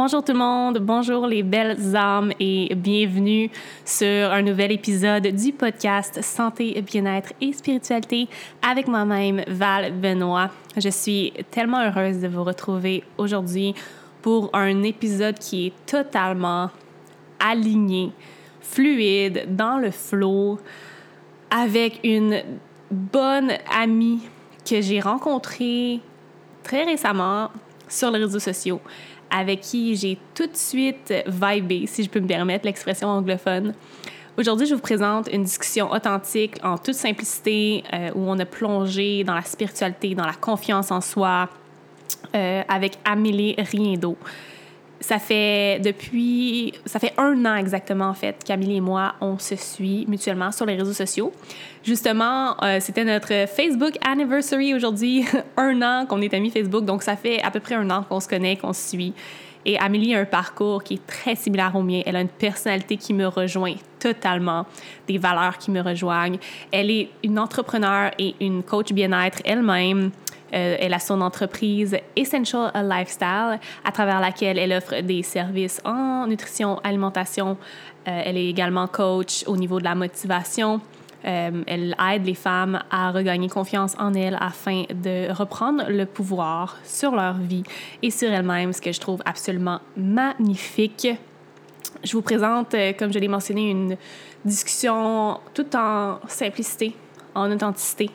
Bonjour tout le monde, bonjour les belles âmes et bienvenue sur un nouvel épisode du podcast Santé, bien-être et spiritualité avec moi-même Val Benoît. Je suis tellement heureuse de vous retrouver aujourd'hui pour un épisode qui est totalement aligné, fluide, dans le flow, avec une bonne amie que j'ai rencontrée très récemment sur les réseaux sociaux avec qui j'ai tout de suite vibé, si je peux me permettre l'expression anglophone. Aujourd'hui, je vous présente une discussion authentique en toute simplicité euh, où on a plongé dans la spiritualité, dans la confiance en soi euh, avec Amélie Riendo ça fait depuis, ça fait un an exactement en fait qu'Amélie et moi, on se suit mutuellement sur les réseaux sociaux. Justement, euh, c'était notre Facebook anniversary aujourd'hui, un an qu'on est amis Facebook, donc ça fait à peu près un an qu'on se connaît, qu'on se suit. Et Amélie a un parcours qui est très similaire au mien. Elle a une personnalité qui me rejoint totalement, des valeurs qui me rejoignent. Elle est une entrepreneur et une coach bien-être elle-même. Euh, elle a son entreprise Essential Lifestyle, à travers laquelle elle offre des services en nutrition, alimentation. Euh, elle est également coach au niveau de la motivation. Euh, elle aide les femmes à regagner confiance en elles afin de reprendre le pouvoir sur leur vie et sur elles-mêmes, ce que je trouve absolument magnifique. Je vous présente, comme je l'ai mentionné, une discussion tout en simplicité, en authenticité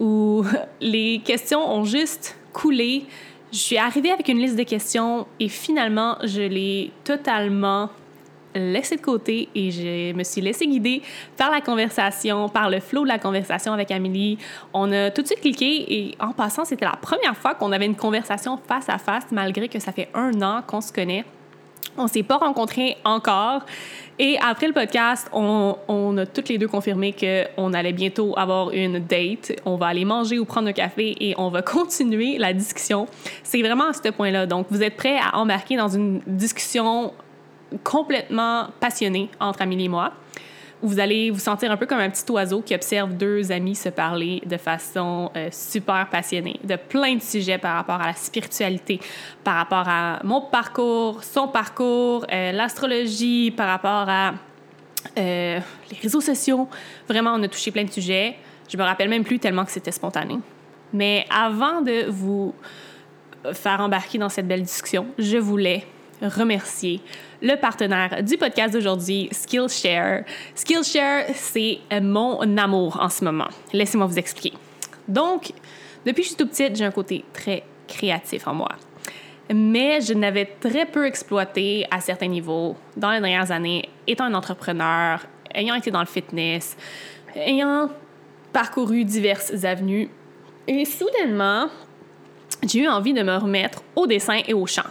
où les questions ont juste coulé. Je suis arrivée avec une liste de questions et finalement, je l'ai totalement laissé de côté et je me suis laissée guider par la conversation, par le flow de la conversation avec Amélie. On a tout de suite cliqué et en passant, c'était la première fois qu'on avait une conversation face à face malgré que ça fait un an qu'on se connaît. On s'est pas rencontrés encore. Et après le podcast, on, on, a toutes les deux confirmé qu'on allait bientôt avoir une date. On va aller manger ou prendre un café et on va continuer la discussion. C'est vraiment à ce point-là. Donc, vous êtes prêts à embarquer dans une discussion complètement passionnée entre Amélie et moi vous allez vous sentir un peu comme un petit oiseau qui observe deux amis se parler de façon euh, super passionnée, de plein de sujets par rapport à la spiritualité, par rapport à mon parcours, son parcours, euh, l'astrologie, par rapport à euh, les réseaux sociaux. Vraiment, on a touché plein de sujets. Je me rappelle même plus tellement que c'était spontané. Mais avant de vous faire embarquer dans cette belle discussion, je voulais remercier le partenaire du podcast d'aujourd'hui, Skillshare. Skillshare, c'est mon amour en ce moment. Laissez-moi vous expliquer. Donc, depuis que je suis toute petite, j'ai un côté très créatif en moi. Mais je n'avais très peu exploité à certains niveaux dans les dernières années, étant un entrepreneur, ayant été dans le fitness, ayant parcouru diverses avenues. Et soudainement, j'ai eu envie de me remettre au dessin et au chant.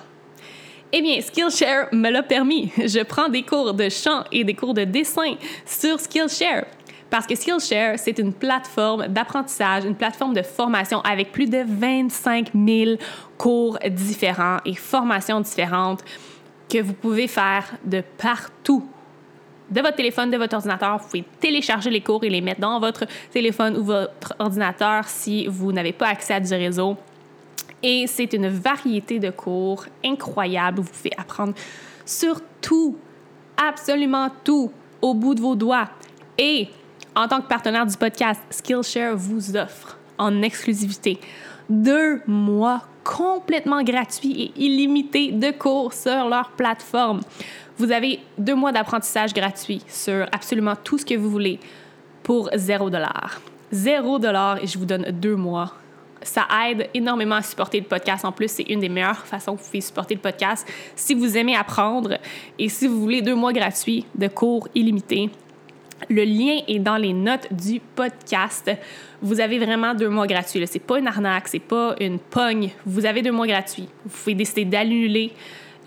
Eh bien, Skillshare me l'a permis. Je prends des cours de chant et des cours de dessin sur Skillshare. Parce que Skillshare, c'est une plateforme d'apprentissage, une plateforme de formation avec plus de 25 000 cours différents et formations différentes que vous pouvez faire de partout de votre téléphone, de votre ordinateur. Vous pouvez télécharger les cours et les mettre dans votre téléphone ou votre ordinateur si vous n'avez pas accès à du réseau. Et c'est une variété de cours incroyable où vous pouvez apprendre sur tout, absolument tout, au bout de vos doigts. Et en tant que partenaire du podcast, Skillshare vous offre en exclusivité deux mois complètement gratuits et illimités de cours sur leur plateforme. Vous avez deux mois d'apprentissage gratuit sur absolument tout ce que vous voulez pour zéro dollar. Zéro dollar et je vous donne deux mois ça aide énormément à supporter le podcast. En plus, c'est une des meilleures façons que vous pouvez supporter le podcast. Si vous aimez apprendre et si vous voulez deux mois gratuits de cours illimités, le lien est dans les notes du podcast. Vous avez vraiment deux mois gratuits. C'est pas une arnaque, c'est pas une pogne. Vous avez deux mois gratuits. Vous pouvez décider d'annuler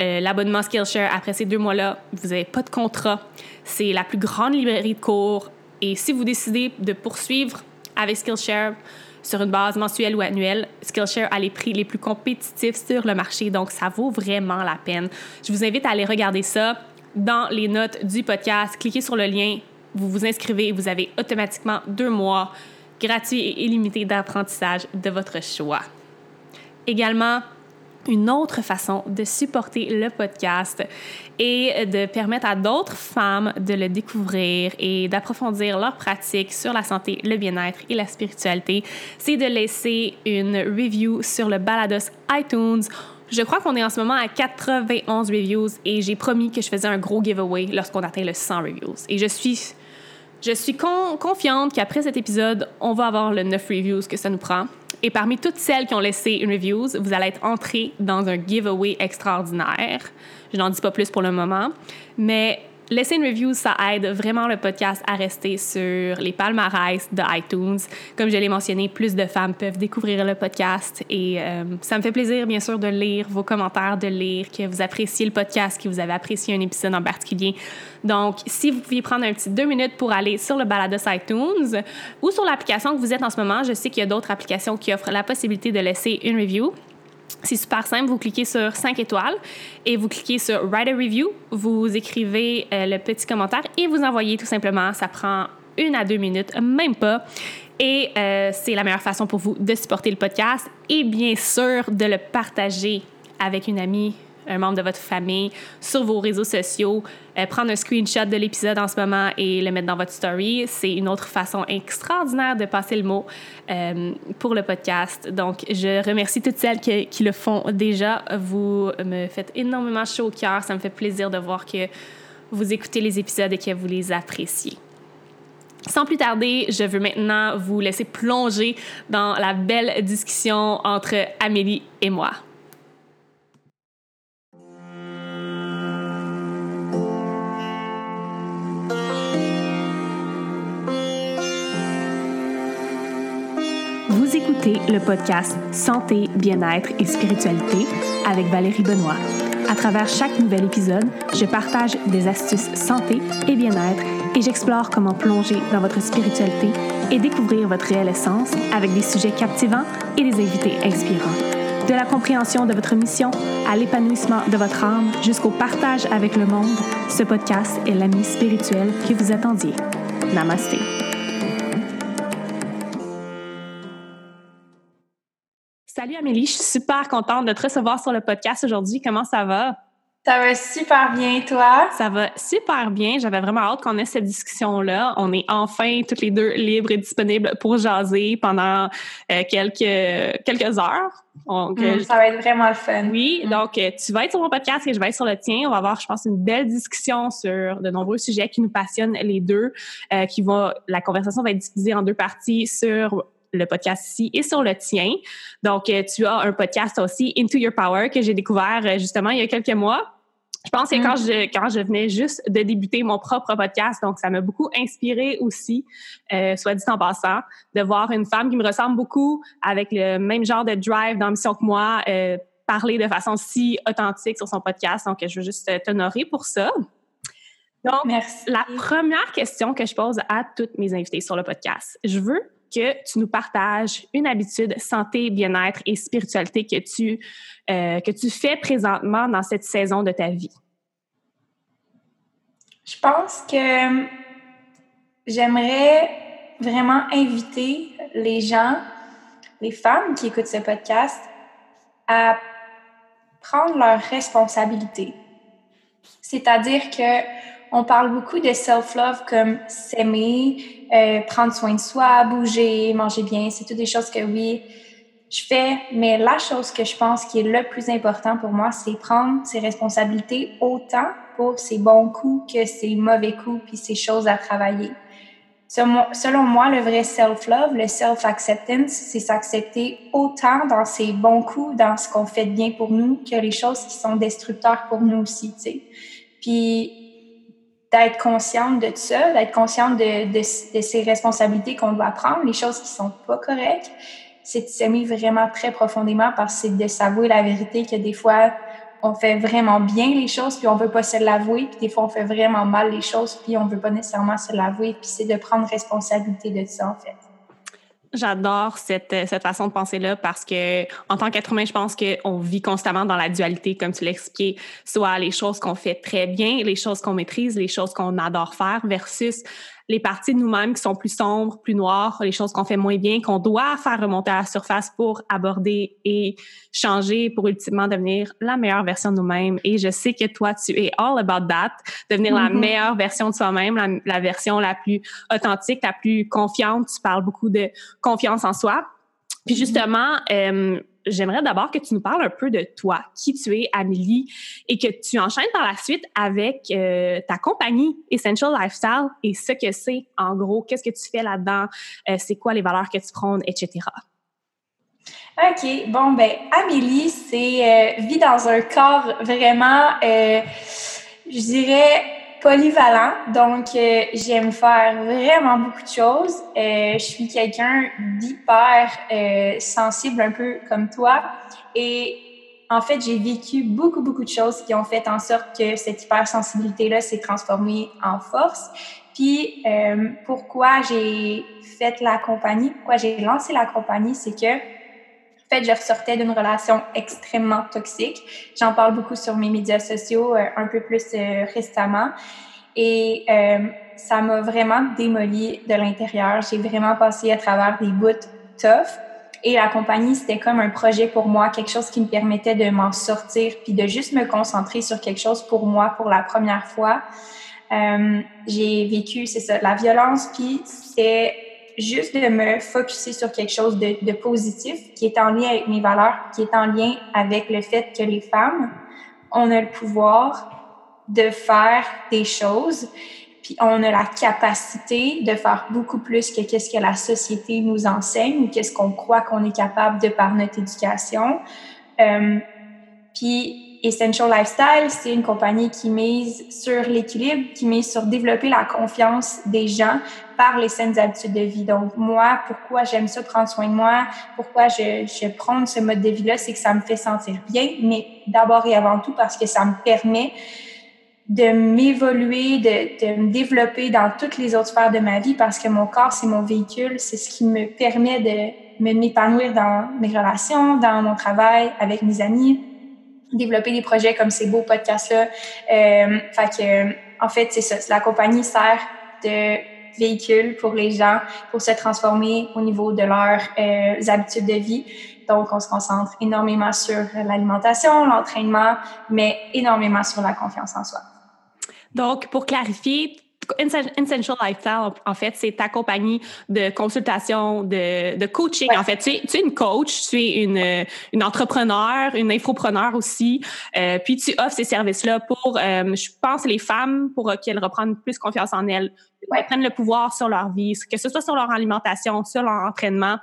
euh, l'abonnement Skillshare après ces deux mois-là. Vous n'avez pas de contrat. C'est la plus grande librairie de cours. Et si vous décidez de poursuivre avec Skillshare, sur une base mensuelle ou annuelle, Skillshare a les prix les plus compétitifs sur le marché, donc ça vaut vraiment la peine. Je vous invite à aller regarder ça dans les notes du podcast. Cliquez sur le lien, vous vous inscrivez, vous avez automatiquement deux mois gratuits et illimités d'apprentissage de votre choix. Également, une autre façon de supporter le podcast et de permettre à d'autres femmes de le découvrir et d'approfondir leurs pratiques sur la santé, le bien-être et la spiritualité, c'est de laisser une review sur le Balados iTunes. Je crois qu'on est en ce moment à 91 reviews et j'ai promis que je faisais un gros giveaway lorsqu'on atteint le 100 reviews. Et je suis, je suis confiante qu'après cet épisode, on va avoir le 9 reviews que ça nous prend. Et parmi toutes celles qui ont laissé une review, vous allez être entré dans un giveaway extraordinaire. Je n'en dis pas plus pour le moment, mais laisser une review, ça aide vraiment le podcast à rester sur les palmarès de iTunes. Comme je l'ai mentionné, plus de femmes peuvent découvrir le podcast et euh, ça me fait plaisir, bien sûr, de lire vos commentaires, de lire que vous appréciez le podcast, que vous avez apprécié un épisode en particulier. Donc, si vous pouviez prendre un petit deux minutes pour aller sur le Balados iTunes ou sur l'application que vous êtes en ce moment, je sais qu'il y a d'autres applications qui offrent la possibilité de laisser une review. C'est super simple. Vous cliquez sur 5 étoiles et vous cliquez sur Write a Review. Vous écrivez euh, le petit commentaire et vous envoyez tout simplement. Ça prend une à deux minutes, même pas. Et euh, c'est la meilleure façon pour vous de supporter le podcast et bien sûr de le partager avec une amie, un membre de votre famille, sur vos réseaux sociaux, euh, prendre un screenshot de l'épisode en ce moment et le mettre dans votre story. C'est une autre façon extraordinaire de passer le mot euh, pour le podcast. Donc, je remercie toutes celles qui, qui, le font déjà. Vous me faites énormément chaud au cœur. Ça me fait plaisir de voir que vous écoutez les épisodes et que vous les appréciez. Sans plus tarder, je veux maintenant vous laisser plonger dans la belle discussion entre Amélie et moi. Écoutez le podcast Santé, bien-être et spiritualité avec Valérie Benoît. À travers chaque nouvel épisode, je partage des astuces santé et bien-être et j'explore comment plonger dans votre spiritualité et découvrir votre réelle essence avec des sujets captivants et des invités inspirants. De la compréhension de votre mission à l'épanouissement de votre âme jusqu'au partage avec le monde, ce podcast est l'ami spirituel que vous attendiez. Namasté. Salut Amélie, je suis super contente de te recevoir sur le podcast aujourd'hui. Comment ça va? Ça va super bien, toi? Ça va super bien. J'avais vraiment hâte qu'on ait cette discussion-là. On est enfin toutes les deux libres et disponibles pour jaser pendant euh, quelques, quelques heures. Donc, mm, ça va être vraiment le fun. Oui, mm. donc euh, tu vas être sur mon podcast et je vais être sur le tien. On va avoir, je pense, une belle discussion sur de nombreux sujets qui nous passionnent les deux. Euh, qui vont, la conversation va être divisée en deux parties sur le podcast ici et sur le tien. Donc, euh, tu as un podcast aussi, Into Your Power, que j'ai découvert euh, justement il y a quelques mois. Je pense que quand mm. je quand je venais juste de débuter mon propre podcast, donc ça m'a beaucoup inspiré aussi, euh, soit dit en passant, de voir une femme qui me ressemble beaucoup, avec le même genre de drive d'ambition que moi, parler de façon si authentique sur son podcast. Donc, je veux juste t'honorer pour ça. Donc, Merci. la première question que je pose à toutes mes invités sur le podcast, je veux que tu nous partages une habitude santé, bien-être et spiritualité que tu, euh, que tu fais présentement dans cette saison de ta vie? Je pense que j'aimerais vraiment inviter les gens, les femmes qui écoutent ce podcast, à prendre leurs responsabilités. C'est-à-dire que on parle beaucoup de self-love comme s'aimer, euh, prendre soin de soi, bouger, manger bien. C'est toutes des choses que oui, je fais. Mais la chose que je pense qui est le plus important pour moi, c'est prendre ses responsabilités autant pour ses bons coups que ses mauvais coups puis ses choses à travailler. Selon moi, le vrai self-love, le self-acceptance, c'est s'accepter autant dans ses bons coups, dans ce qu'on fait de bien pour nous, que les choses qui sont destructeurs pour nous aussi, tu sais. Puis d'être consciente de ça, d'être consciente de, de, de, responsabilités qu'on doit prendre, les choses qui sont pas correctes, c'est de s'aimer vraiment très profondément parce que c'est de s'avouer la vérité que des fois, on fait vraiment bien les choses, puis on veut pas se l'avouer, puis des fois, on fait vraiment mal les choses, puis on veut pas nécessairement se l'avouer, puis c'est de prendre responsabilité de ça, en fait. J'adore cette, cette façon de penser-là parce que, en tant qu'être humain, je pense qu'on vit constamment dans la dualité, comme tu l'expliquais, soit les choses qu'on fait très bien, les choses qu'on maîtrise, les choses qu'on adore faire versus les parties de nous-mêmes qui sont plus sombres, plus noires, les choses qu'on fait moins bien, qu'on doit faire remonter à la surface pour aborder et changer pour ultimement devenir la meilleure version de nous-mêmes. Et je sais que toi, tu es all about that, devenir la mm-hmm. meilleure version de soi-même, la, la version la plus authentique, la plus confiante. Tu parles beaucoup de confiance en soi. Puis mm-hmm. justement, euh, j'aimerais d'abord que tu nous parles un peu de toi, qui tu es, Amélie, et que tu enchaînes par la suite avec euh, ta compagnie Essential Lifestyle et ce que c'est, en gros, qu'est-ce que tu fais là-dedans, euh, c'est quoi les valeurs que tu prônes, etc. OK. Bon, ben, Amélie, c'est euh, vit dans un corps vraiment, je dirais, polyvalent. Donc, euh, j'aime faire vraiment beaucoup de choses. Euh, je suis quelqu'un d'hyper euh, sensible, un peu comme toi. Et en fait, j'ai vécu beaucoup, beaucoup de choses qui ont fait en sorte que cette hypersensibilité-là s'est transformée en force. Puis, pourquoi j'ai fait la compagnie, pourquoi j'ai lancé la compagnie, c'est que fait, je ressortais d'une relation extrêmement toxique. J'en parle beaucoup sur mes médias sociaux euh, un peu plus euh, récemment. Et euh, ça m'a vraiment démoli de l'intérieur. J'ai vraiment passé à travers des bouts tough. Et la compagnie, c'était comme un projet pour moi, quelque chose qui me permettait de m'en sortir, puis de juste me concentrer sur quelque chose pour moi pour la première fois. Euh, j'ai vécu, c'est ça, la violence, puis c'est juste de me focuser sur quelque chose de, positif qui est en lien avec mes valeurs, qui est en lien avec le fait que les femmes, on a le pouvoir de faire des choses, puis on a la capacité de faire beaucoup plus que qu'est-ce que la société nous enseigne ou qu'est-ce qu'on croit qu'on est capable de par notre éducation. Euh, puis Essential Lifestyle, c'est une compagnie qui mise sur l'équilibre, qui mise sur développer la confiance des gens par les saines habitudes de vie. Donc, moi, pourquoi j'aime ça prendre soin de moi, pourquoi je, je prends ce mode de vie-là, c'est que ça me fait sentir bien, mais d'abord et avant tout parce que ça me permet de m'évoluer, de, de me développer dans toutes les autres sphères de ma vie parce que mon corps, c'est mon véhicule, c'est ce qui me permet de m'épanouir dans mes relations, dans mon travail, avec mes amis, développer des projets comme ces beaux podcasts-là. Euh, fait que, en fait, c'est ça. La compagnie sert de véhicule pour les gens pour se transformer au niveau de leurs euh, habitudes de vie. Donc, on se concentre énormément sur l'alimentation, l'entraînement, mais énormément sur la confiance en soi. Donc, pour clarifier, Essential Lifestyle, en fait, c'est ta compagnie de consultation, de, de coaching. En fait, tu es, tu es, une coach, tu es une, une entrepreneur, une infopreneur aussi. Euh, puis tu offres ces services-là pour, euh, je pense, les femmes, pour qu'elles reprennent plus confiance en elles, ouais. prennent le pouvoir sur leur vie, que ce soit sur leur alimentation, sur leur entraînement.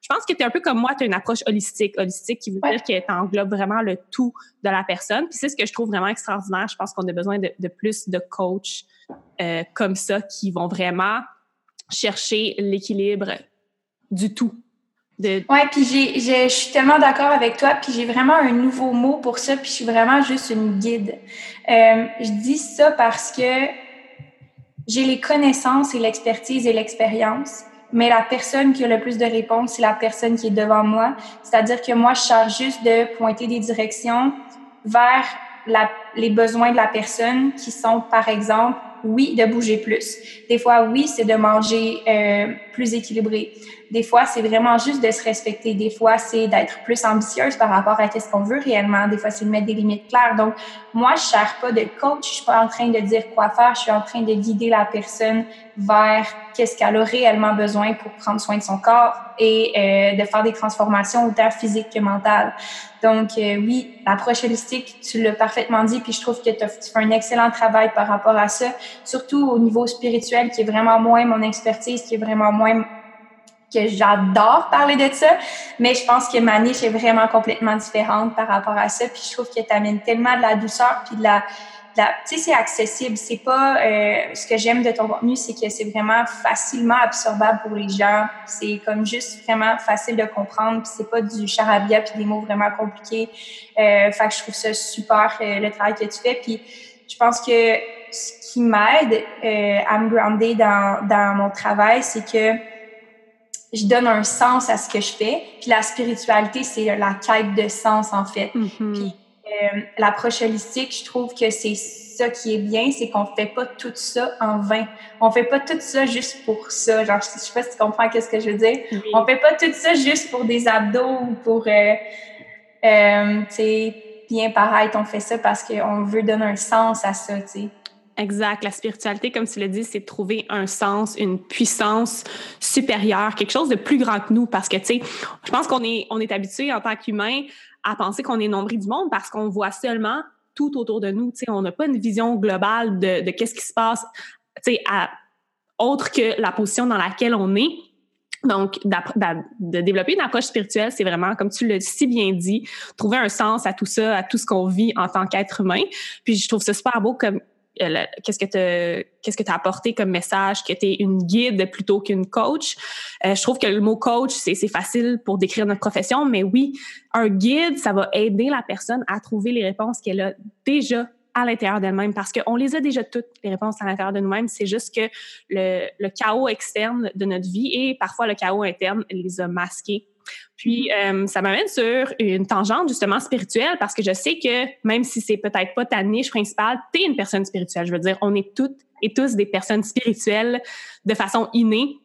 Je pense que tu es un peu comme moi, tu as une approche holistique. Holistique qui veut dire que tu englobes vraiment le tout de la personne. Puis c'est ce que je trouve vraiment extraordinaire. Je pense qu'on a besoin de, de plus de coachs euh, comme ça qui vont vraiment chercher l'équilibre du tout. De... Ouais, puis je suis tellement d'accord avec toi, puis j'ai vraiment un nouveau mot pour ça, puis je suis vraiment juste une guide. Euh, je dis ça parce que j'ai les connaissances et l'expertise et l'expérience, mais la personne qui a le plus de réponses, c'est la personne qui est devant moi. C'est-à-dire que moi, je charge juste de pointer des directions vers la, les besoins de la personne qui sont, par exemple, oui, de bouger plus. Des fois, oui, c'est de manger euh, plus équilibré. Des fois, c'est vraiment juste de se respecter. Des fois, c'est d'être plus ambitieuse par rapport à ce qu'on veut réellement. Des fois, c'est de mettre des limites claires. Donc, moi, je cherche pas de coach. Je suis pas en train de dire quoi faire. Je suis en train de guider la personne vers qu'est-ce qu'elle a réellement besoin pour prendre soin de son corps et euh, de faire des transformations autant physiques que mentales. Donc, euh, oui, l'approche holistique, tu l'as parfaitement dit, puis je trouve que tu fais un excellent travail par rapport à ça, surtout au niveau spirituel, qui est vraiment moins mon expertise, qui est vraiment moins que j'adore parler de ça, mais je pense que ma niche est vraiment complètement différente par rapport à ça, puis je trouve que tu amènes tellement de la douceur, puis de la, tu sais, c'est accessible. C'est pas euh, ce que j'aime de ton contenu, c'est que c'est vraiment facilement absorbable pour les gens. C'est comme juste vraiment facile de comprendre. Puis c'est pas du charabia puis des mots vraiment compliqués. Euh, fait que je trouve ça super euh, le travail que tu fais. Puis je pense que ce qui m'aide euh, à me grounder dans, dans mon travail, c'est que je donne un sens à ce que je fais. Puis la spiritualité, c'est la quête de sens en fait. Mm-hmm. Puis euh, l'approche holistique, je trouve que c'est ça qui est bien, c'est qu'on fait pas tout ça en vain. On fait pas tout ça juste pour ça. Genre, je sais pas si tu comprends qu'est-ce que je veux dire. On fait pas tout ça juste pour des abdos ou pour, euh, euh, tu sais, bien paraître. On fait ça parce qu'on veut donner un sens à ça, tu sais. Exact. La spiritualité, comme tu l'as dit, c'est de trouver un sens, une puissance supérieure, quelque chose de plus grand que nous. Parce que, tu sais, je pense qu'on est, on est habitué en tant qu'humain à penser qu'on est nombril du monde parce qu'on voit seulement tout autour de nous. Tu sais, on n'a pas une vision globale de, de qu'est-ce qui se passe, à, autre que la position dans laquelle on est. Donc, de développer une approche spirituelle, c'est vraiment, comme tu l'as si bien dit, trouver un sens à tout ça, à tout ce qu'on vit en tant qu'être humain. Puis je trouve ça super beau comme qu'est-ce que tu qu'est-ce que tu as apporté comme message que tu es une guide plutôt qu'une coach? Euh, je trouve que le mot coach c'est facile pour décrire notre profession mais oui, un guide ça va aider la personne à trouver les réponses qu'elle a déjà à l'intérieur d'elle-même parce qu'on les a déjà toutes, les réponses à l'intérieur de nous-mêmes. C'est juste que le, le, chaos externe de notre vie et parfois le chaos interne les a masqués puis, euh, ça m'amène sur une tangente justement spirituelle parce que je sais que même si c'est peut-être pas ta niche principale, tu es une personne spirituelle. Je veux dire, on est toutes et tous des personnes spirituelles de façon innée.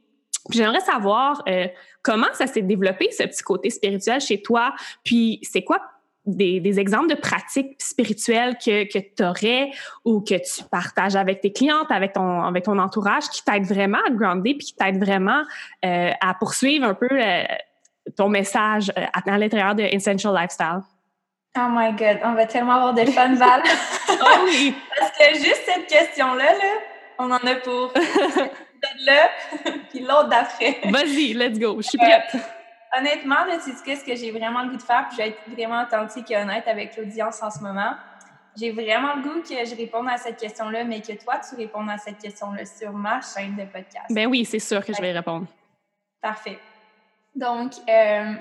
Puis j'aimerais savoir euh, comment ça s'est développé, ce petit côté spirituel chez toi? Puis c'est quoi des, des, exemples de pratiques spirituelles que, que tu aurais ou que tu partages avec tes clientes, avec ton, avec ton entourage, qui t'aident vraiment à te grounder puis qui t'aident vraiment euh, à poursuivre un peu euh, ton message euh, à, l'intérieur de Essential Lifestyle? Oh my God, on va tellement avoir de fun, Val. oh oui! Parce que juste cette question-là, là, on en a pour là, puis l'autre d'après. Vas-y, let's go, je suis prête. Euh, honnêtement, sais ce que j'ai vraiment le goût de faire, puis je vais être vraiment authentique et honnête avec l'audience en ce moment. J'ai vraiment le goût que je réponde à cette question-là, mais que toi, tu répondes à cette question-là sur ma chaîne de podcast. Ben oui, c'est sûr que je vais répondre. Parfait. Donc, euh,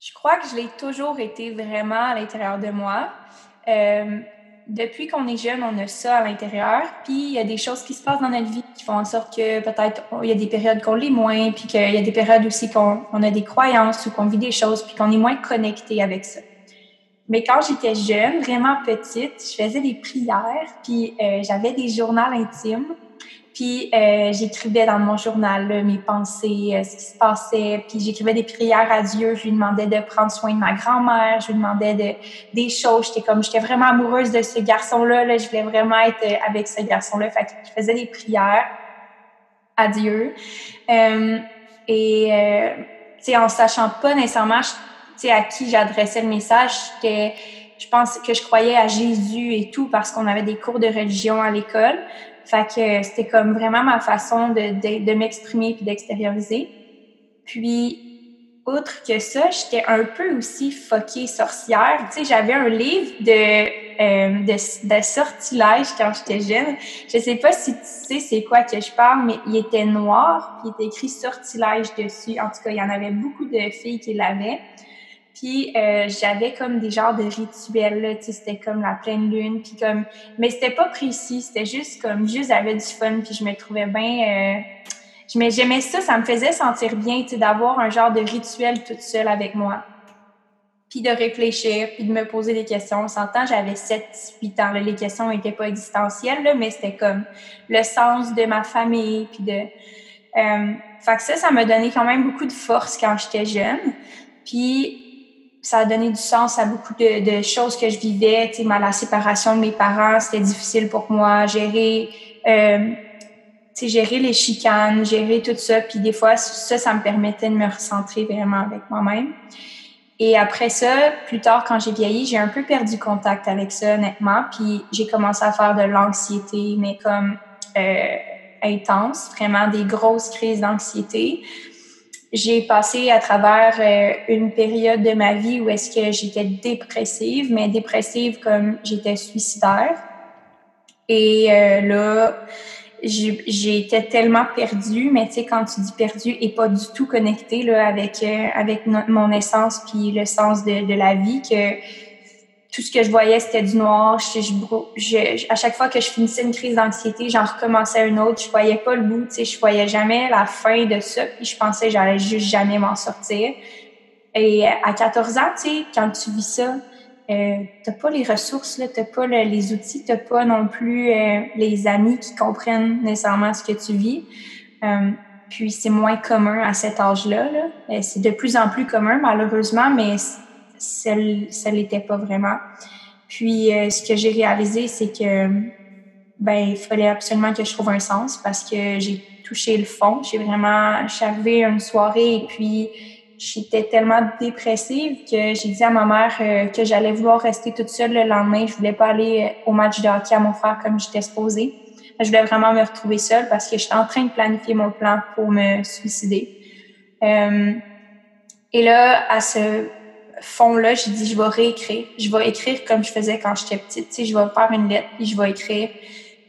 je crois que je l'ai toujours été vraiment à l'intérieur de moi. Euh, depuis qu'on est jeune, on a ça à l'intérieur. Puis il y a des choses qui se passent dans notre vie qui font en sorte que peut-être il y a des périodes qu'on l'est moins, puis qu'il y a des périodes aussi qu'on on a des croyances ou qu'on vit des choses, puis qu'on est moins connecté avec ça. Mais quand j'étais jeune, vraiment petite, je faisais des prières, puis euh, j'avais des journaux intimes puis euh, j'écrivais dans mon journal mes pensées, euh, ce qui se passait. Puis j'écrivais des prières à Dieu. Je lui demandais de prendre soin de ma grand-mère. Je lui demandais de, des choses. J'étais comme, j'étais vraiment amoureuse de ce garçon-là. Là. Je voulais vraiment être euh, avec ce garçon-là. Fait que je faisais des prières à Dieu. Euh, et, euh, tu sais, en sachant pas nécessairement, tu sais, à qui j'adressais le message, j'étais je pense que je croyais à Jésus et tout parce qu'on avait des cours de religion à l'école. Fait que c'était comme vraiment ma façon de, de, m'exprimer puis d'extérioriser. Puis, outre que ça, j'étais un peu aussi fuckée sorcière. Tu sais, j'avais un livre de, euh, de, de, sortilège quand j'étais jeune. Je sais pas si tu sais c'est quoi que je parle, mais il était noir, puis il était écrit sortilège dessus. En tout cas, il y en avait beaucoup de filles qui l'avaient. Puis euh, j'avais comme des genres de rituels, là, tu sais, c'était comme la pleine lune, puis comme... Mais c'était pas précis, c'était juste comme, juste j'avais du fun, puis je me trouvais bien... Euh... J'aimais ça, ça me faisait sentir bien, tu sais, d'avoir un genre de rituel toute seule avec moi. Puis de réfléchir, puis de me poser des questions. On s'entend, j'avais 7, 8 ans, là, les questions n'étaient pas existentielles, là, mais c'était comme le sens de ma famille, puis de... Euh, fait que ça, ça m'a donné quand même beaucoup de force quand j'étais jeune. Puis ça a donné du sens à beaucoup de, de choses que je vivais. Tu sais, la séparation de mes parents, c'était difficile pour moi. Gérer, euh, tu sais, gérer les chicanes, gérer tout ça. Puis des fois, ça, ça me permettait de me recentrer vraiment avec moi-même. Et après ça, plus tard, quand j'ai vieilli, j'ai un peu perdu contact avec ça, honnêtement. Puis j'ai commencé à faire de l'anxiété, mais comme euh, intense, vraiment des grosses crises d'anxiété j'ai passé à travers euh, une période de ma vie où est-ce que j'étais dépressive, mais dépressive comme j'étais suicidaire. Et euh, là, j'étais tellement perdue, mais tu sais, quand tu dis perdue et pas du tout connectée là, avec, euh, avec mon essence puis le sens de, de la vie, que tout ce que je voyais, c'était du noir. Je, je, à chaque fois que je finissais une crise d'anxiété, j'en recommençais une autre. Je voyais pas le bout, tu sais, je voyais jamais la fin de ça. Puis je pensais que j'allais juste jamais m'en sortir. Et à 14 ans, tu sais, quand tu vis ça, euh, t'as pas les ressources, là, t'as pas les outils, t'as pas non plus euh, les amis qui comprennent nécessairement ce que tu vis. Euh, puis c'est moins commun à cet âge-là. Là. C'est de plus en plus commun, malheureusement, mais ça ne l'était pas vraiment. Puis ce que j'ai réalisé, c'est que ben il fallait absolument que je trouve un sens parce que j'ai touché le fond. J'ai vraiment, je suis arrivée une soirée et puis j'étais tellement dépressive que j'ai dit à ma mère euh, que j'allais vouloir rester toute seule le lendemain. Je voulais pas aller euh, au match de hockey à mon frère comme j'étais supposée. Je voulais vraiment me retrouver seule parce que j'étais en train de planifier mon plan pour me suicider. Euh, et là, à ce fond-là, j'ai dit, je vais réécrire. Je vais écrire comme je faisais quand j'étais petite. Tu sais, je vais faire une lettre et je vais écrire.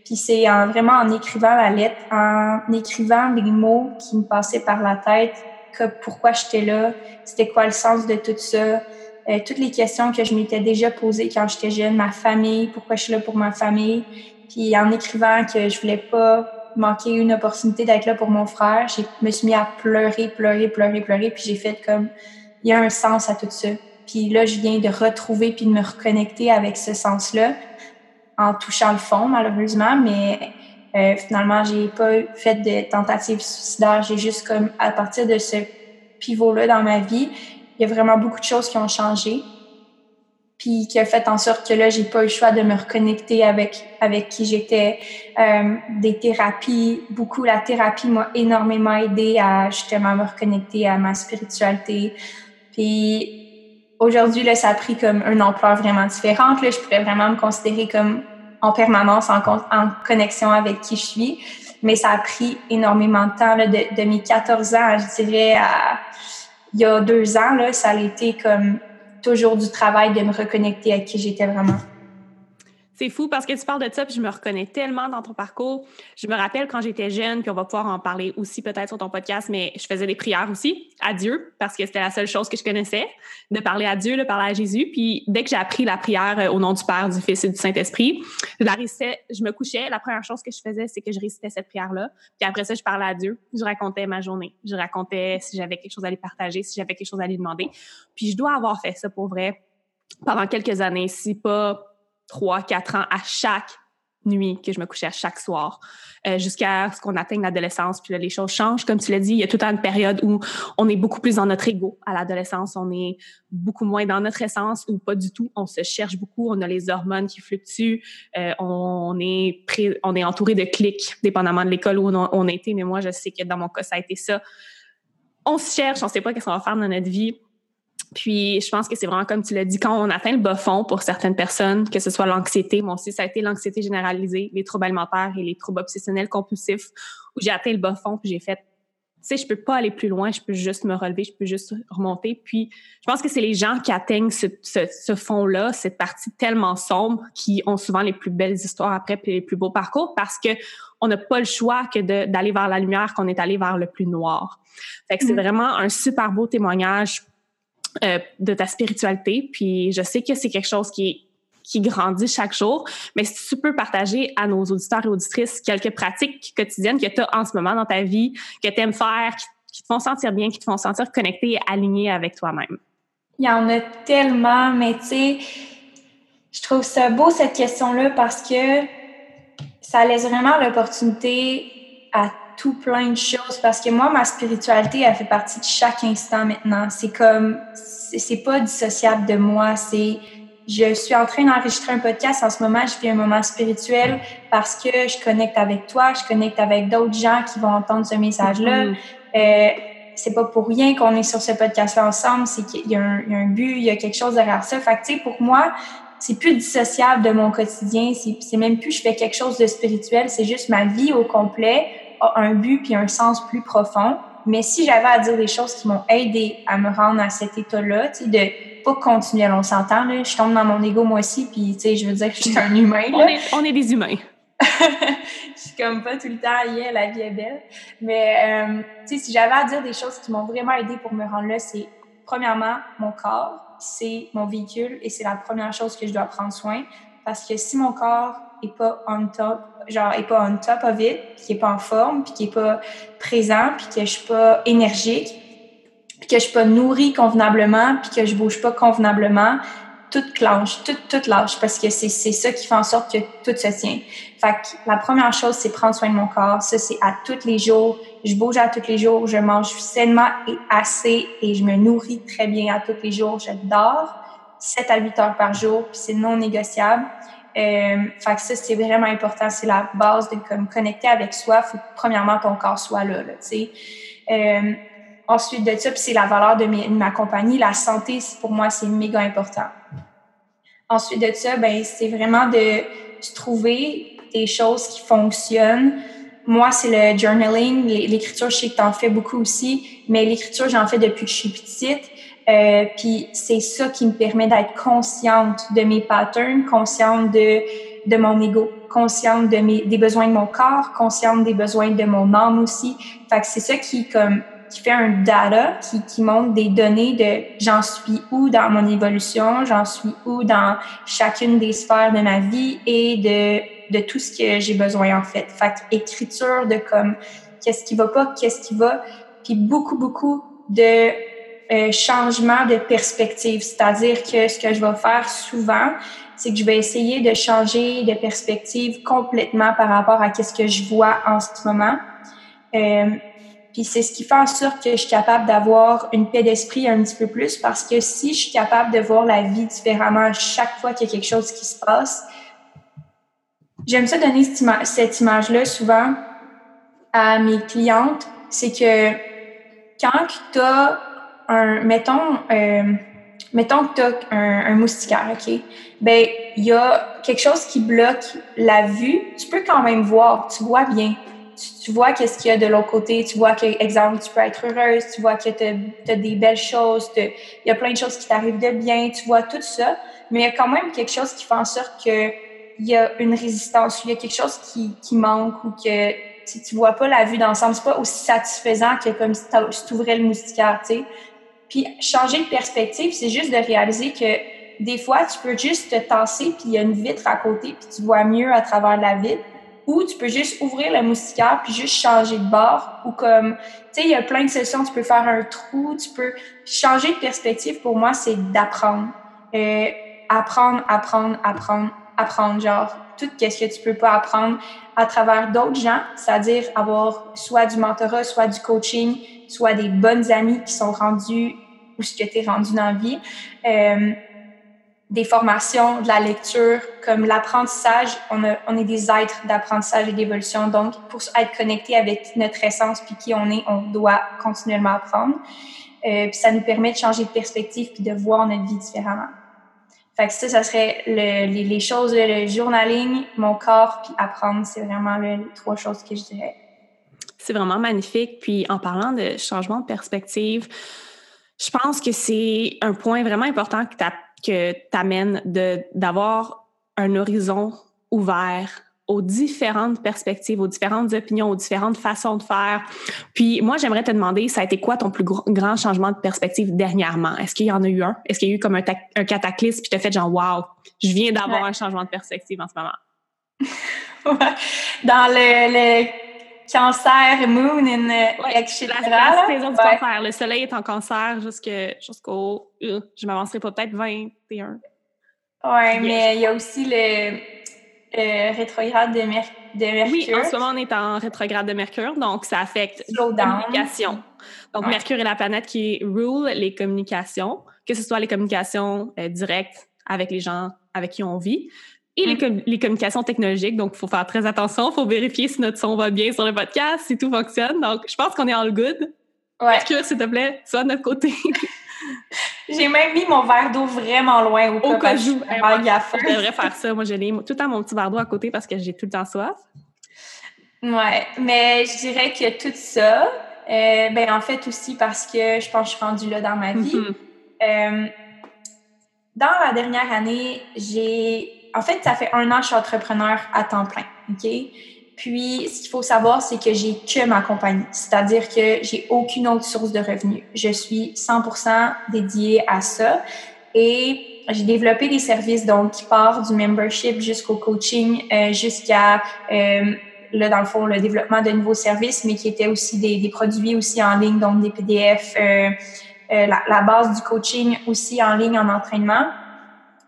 Puis c'est en, vraiment en écrivant la lettre, en écrivant les mots qui me passaient par la tête, que pourquoi j'étais là, c'était quoi le sens de tout ça, euh, toutes les questions que je m'étais déjà posées quand j'étais jeune, ma famille, pourquoi je suis là pour ma famille, puis en écrivant que je voulais pas manquer une opportunité d'être là pour mon frère, je me suis mis à pleurer, pleurer, pleurer, pleurer, puis j'ai fait comme il y a un sens à tout ça. Puis là, je viens de retrouver puis de me reconnecter avec ce sens-là en touchant le fond, malheureusement, mais euh, finalement, j'ai pas fait de tentative suicidaire. J'ai juste comme, à partir de ce pivot-là dans ma vie, il y a vraiment beaucoup de choses qui ont changé. Puis qui a fait en sorte que là, j'ai pas eu le choix de me reconnecter avec, avec qui j'étais. Euh, des thérapies, beaucoup. La thérapie m'a énormément aidé à justement me reconnecter à ma spiritualité. Puis aujourd'hui, là, ça a pris comme une ampleur vraiment différente. Là, je pourrais vraiment me considérer comme en permanence en, en, connexion avec qui je suis. Mais ça a pris énormément de temps, là, de, mes 14 ans, je dirais, à, il y a deux ans, là, ça a été comme toujours du travail de me reconnecter à qui j'étais vraiment. C'est fou parce que tu parles de ça, puis je me reconnais tellement dans ton parcours. Je me rappelle quand j'étais jeune, puis on va pouvoir en parler aussi peut-être sur ton podcast, mais je faisais des prières aussi à Dieu parce que c'était la seule chose que je connaissais, de parler à Dieu, de parler à Jésus. Puis dès que j'ai appris la prière euh, au nom du Père, du Fils et du Saint-Esprit, je la récitais, je me couchais. La première chose que je faisais, c'est que je récitais cette prière-là. Puis après ça, je parlais à Dieu. Je racontais ma journée. Je racontais si j'avais quelque chose à lui partager, si j'avais quelque chose à lui demander. Puis je dois avoir fait ça pour vrai pendant quelques années, si pas trois, quatre ans à chaque nuit que je me couchais à chaque soir euh, jusqu'à ce qu'on atteigne l'adolescence. Puis là, les choses changent. Comme tu l'as dit, il y a tout le temps une période où on est beaucoup plus dans notre ego. À l'adolescence, on est beaucoup moins dans notre essence ou pas du tout. On se cherche beaucoup. On a les hormones qui fluctuent. Euh, on, est on est entouré de clics, dépendamment de l'école où on on a été. Mais moi, je sais que dans mon cas, ça a été ça. On se cherche, on sait pas qu'est-ce qu'on va faire dans notre vie. Puis, je pense que c'est vraiment comme tu l'as dit, quand on atteint le bas fond pour certaines personnes, que ce soit l'anxiété, moi aussi, ça a été l'anxiété généralisée, les troubles alimentaires et les troubles obsessionnels compulsifs, où j'ai atteint le bas fond, puis j'ai fait, tu sais, je peux pas aller plus loin, je peux juste me relever, je peux juste remonter. Puis, je pense que c'est les gens qui atteignent ce, ce, fond-là, cette partie tellement sombre, qui ont souvent les plus belles histoires après, puis les plus beaux parcours, parce que on n'a pas le choix que d'aller vers la lumière qu'on est allé vers le plus noir. Fait que c'est mm. vraiment un super beau témoignage euh, de ta spiritualité. Puis je sais que c'est quelque chose qui qui grandit chaque jour, mais si tu peux partager à nos auditeurs et auditrices quelques pratiques quotidiennes que tu as en ce moment dans ta vie, que tu aimes faire, qui, te font sentir bien, qui te font sentir connecté et aligné avec toi-même? Il y en a tellement, mais tu sais, je trouve ça beau cette question-là parce que ça laisse vraiment l'opportunité à tout plein de choses parce que moi, ma spiritualité, elle fait partie de chaque instant maintenant. C'est comme, c'est pas dissociable de moi. C'est, je suis en train d'enregistrer un podcast en ce moment. Je vis un moment spirituel parce que je connecte avec toi, je connecte avec d'autres gens qui vont entendre ce message-là. Mm-hmm. Euh, c'est pas pour rien qu'on est sur ce podcast-là ensemble. C'est qu'il y, a un but, il y a quelque chose derrière ça. Fait que, tu sais, pour moi, c'est plus dissociable de mon quotidien. C'est même plus je fais quelque chose de spirituel. C'est juste ma vie au complet un but puis un sens plus profond. Mais si j'avais à dire des choses qui m'ont aidé à me rendre à cet état-là, tu sais, de pas continuer, on s'entend, là, je tombe dans mon ego moi aussi, puis tu sais, je veux dire que je suis un humain. On, est, on est des humains. je suis comme pas tout le temps, yeah, la vie est belle. Mais, euh, tu sais, si j'avais à dire des choses qui m'ont vraiment aidé pour me rendre là, c'est premièrement mon corps, c'est mon véhicule et c'est la première chose que je dois prendre soin. Parce que si mon corps est pas on top, genre est pas on top of it, qui est pas en forme, puis qui est pas présent, puis que je suis pas énergique, puis que je suis pas nourrie convenablement, puis que je bouge pas convenablement, tout clenche, tout, tout lâche, parce que c'est ça qui fait en sorte que tout se tient. Fait que la première chose, c'est prendre soin de mon corps. Ça, c'est à tous les jours. Je bouge à tous les jours, je mange sainement et assez, et je me nourris très bien à tous les jours. Je dors 7 à 8 heures par jour, puis c'est non négociable. Euh, fait ça, c'est vraiment important. C'est la base de comme connecter avec soi. Faut que, premièrement, ton corps soit là, là tu sais. Euh, ensuite de ça, c'est la valeur de, ma compagnie. La santé, pour moi, c'est méga important. Ensuite de ça, ben c'est vraiment de trouver des choses qui fonctionnent. Moi, c'est le journaling. L'écriture, je sais que tu en fais beaucoup aussi, mais l'écriture, j'en fais depuis que je suis petite. Euh, puis c'est ça qui me permet d'être consciente de mes patterns, consciente de, de mon ego, consciente de mes, des besoins de mon corps, consciente des besoins de mon âme aussi. Fait que c'est ça qui comme qui fait un data qui, qui montre des données de j'en suis où dans mon évolution, j'en suis où dans chacune des sphères de ma vie et de, de tout ce que j'ai besoin en fait. Fait que écriture de comme qu'est-ce qui va pas, qu'est-ce qui va, puis beaucoup beaucoup de euh, changement de perspective. C'est-à-dire que ce que je vais faire souvent, c'est que je vais essayer de changer de perspective complètement par rapport à ce que je vois en ce moment. Euh, puis c'est ce qui fait en sorte que je suis capable d'avoir une paix d'esprit un petit peu plus parce que si je suis capable de voir la vie différemment chaque fois qu'il y a quelque chose qui se passe, j'aime ça donner cette image-là souvent à mes clientes, c'est que quand tu as mettons, euh, mettons que tu as un, moustiquaire, OK? Ben, il y a quelque chose qui bloque la vue. Tu peux quand même voir, tu vois bien. Tu, vois qu'est-ce qu'il y a de l'autre côté. Tu vois que, exemple, tu peux être heureuse. Tu vois que tu as, des belles choses. Il y a plein de choses qui t'arrivent de bien. Tu vois tout ça. Mais il y a quand même quelque chose qui fait en sorte que il y a une résistance. Il y a quelque chose qui, qui manque ou que si tu vois pas la vue d'ensemble, c'est pas aussi satisfaisant que comme si tu ouvrais le moustiquaire, tu sais. Puis changer de perspective, c'est juste de réaliser que des fois, tu peux juste te tasser, puis il y a une vitre à côté, puis tu vois mieux à travers la vitre. Ou tu peux juste ouvrir le moustiquaire, puis juste changer de bord. Ou comme, tu sais, il y a plein de sessions, tu peux faire un trou, tu peux... changer de perspective, pour moi, c'est d'apprendre. Euh, apprendre, apprendre, apprendre, apprendre. Genre, tout ce que tu peux pas apprendre à travers d'autres gens, c'est-à-dire avoir soit du mentorat, soit du coaching, soit des bonnes amies qui sont rendues ou ce que tu es rendu dans la vie. Euh, des formations, de la lecture, comme l'apprentissage, on, est des êtres d'apprentissage et d'évolution. Donc, pour être connecté avec notre essence puis qui on est, on doit continuellement apprendre. Euh, puis ça nous permet de changer de perspective puis de voir notre vie différemment. Fait ça, ça serait le, les, les, choses, le journaling, mon corps, puis apprendre. C'est vraiment les trois choses que je dirais. C'est vraiment magnifique. Puis en parlant de changement de perspective, je pense que c'est un point vraiment important que tu amènes d'avoir un horizon ouvert aux différentes perspectives, aux différentes opinions, aux différentes façons de faire. Puis moi, j'aimerais te demander, ça a été quoi ton plus grand changement de perspective dernièrement? Est-ce qu'il y en a eu un? Est-ce qu'il y a eu comme un, un cataclysme puis tu as fait genre, wow, je viens d'avoir un changement de perspective en ce moment? Dans le cancer, moon, in, ouais, etc. La, saison du cancer. Le soleil est en cancer jusqu'au. Euh, je m'avancerai pas, peut-être 21. Oui, mais il y a aussi le, rétrograde de, Mercure. Oui, en ce moment, on est en rétrograde de Mercure, donc ça affecte les communications. Donc, Mercure est la planète qui rule les communications, que ce soit les communications euh, directes avec les gens avec qui on vit, et mm. les, communications technologiques. Donc, il faut faire très attention. Il faut vérifier si notre son va bien sur le podcast, si tout fonctionne. Donc, je pense qu'on est all good. Ouais. que s'il te plaît, sois de notre côté. J'ai même mis mon verre d'eau vraiment loin au, au cas où. Je devrais faire ça. Moi, j'ai tout le temps mon petit verre d'eau à côté parce que j'ai tout le temps soif. Ouais, mais je dirais que tout ça, euh, ben en fait aussi parce que je pense que je suis rendue là dans ma vie. Mm-hmm. Euh, dans la dernière année, j'ai en fait, ça fait un an que je suis entrepreneur à temps plein, OK? Puis, ce qu'il faut savoir, c'est que j'ai que ma compagnie, c'est-à-dire que j'ai aucune autre source de revenus. Je suis 100% dédiée à ça et j'ai développé des services donc qui partent du membership jusqu'au coaching, euh, jusqu'à euh, là dans le fond le développement de nouveaux services, mais qui étaient aussi des, des produits aussi en ligne, donc des PDF. Euh, la, base du coaching aussi en ligne, en entraînement.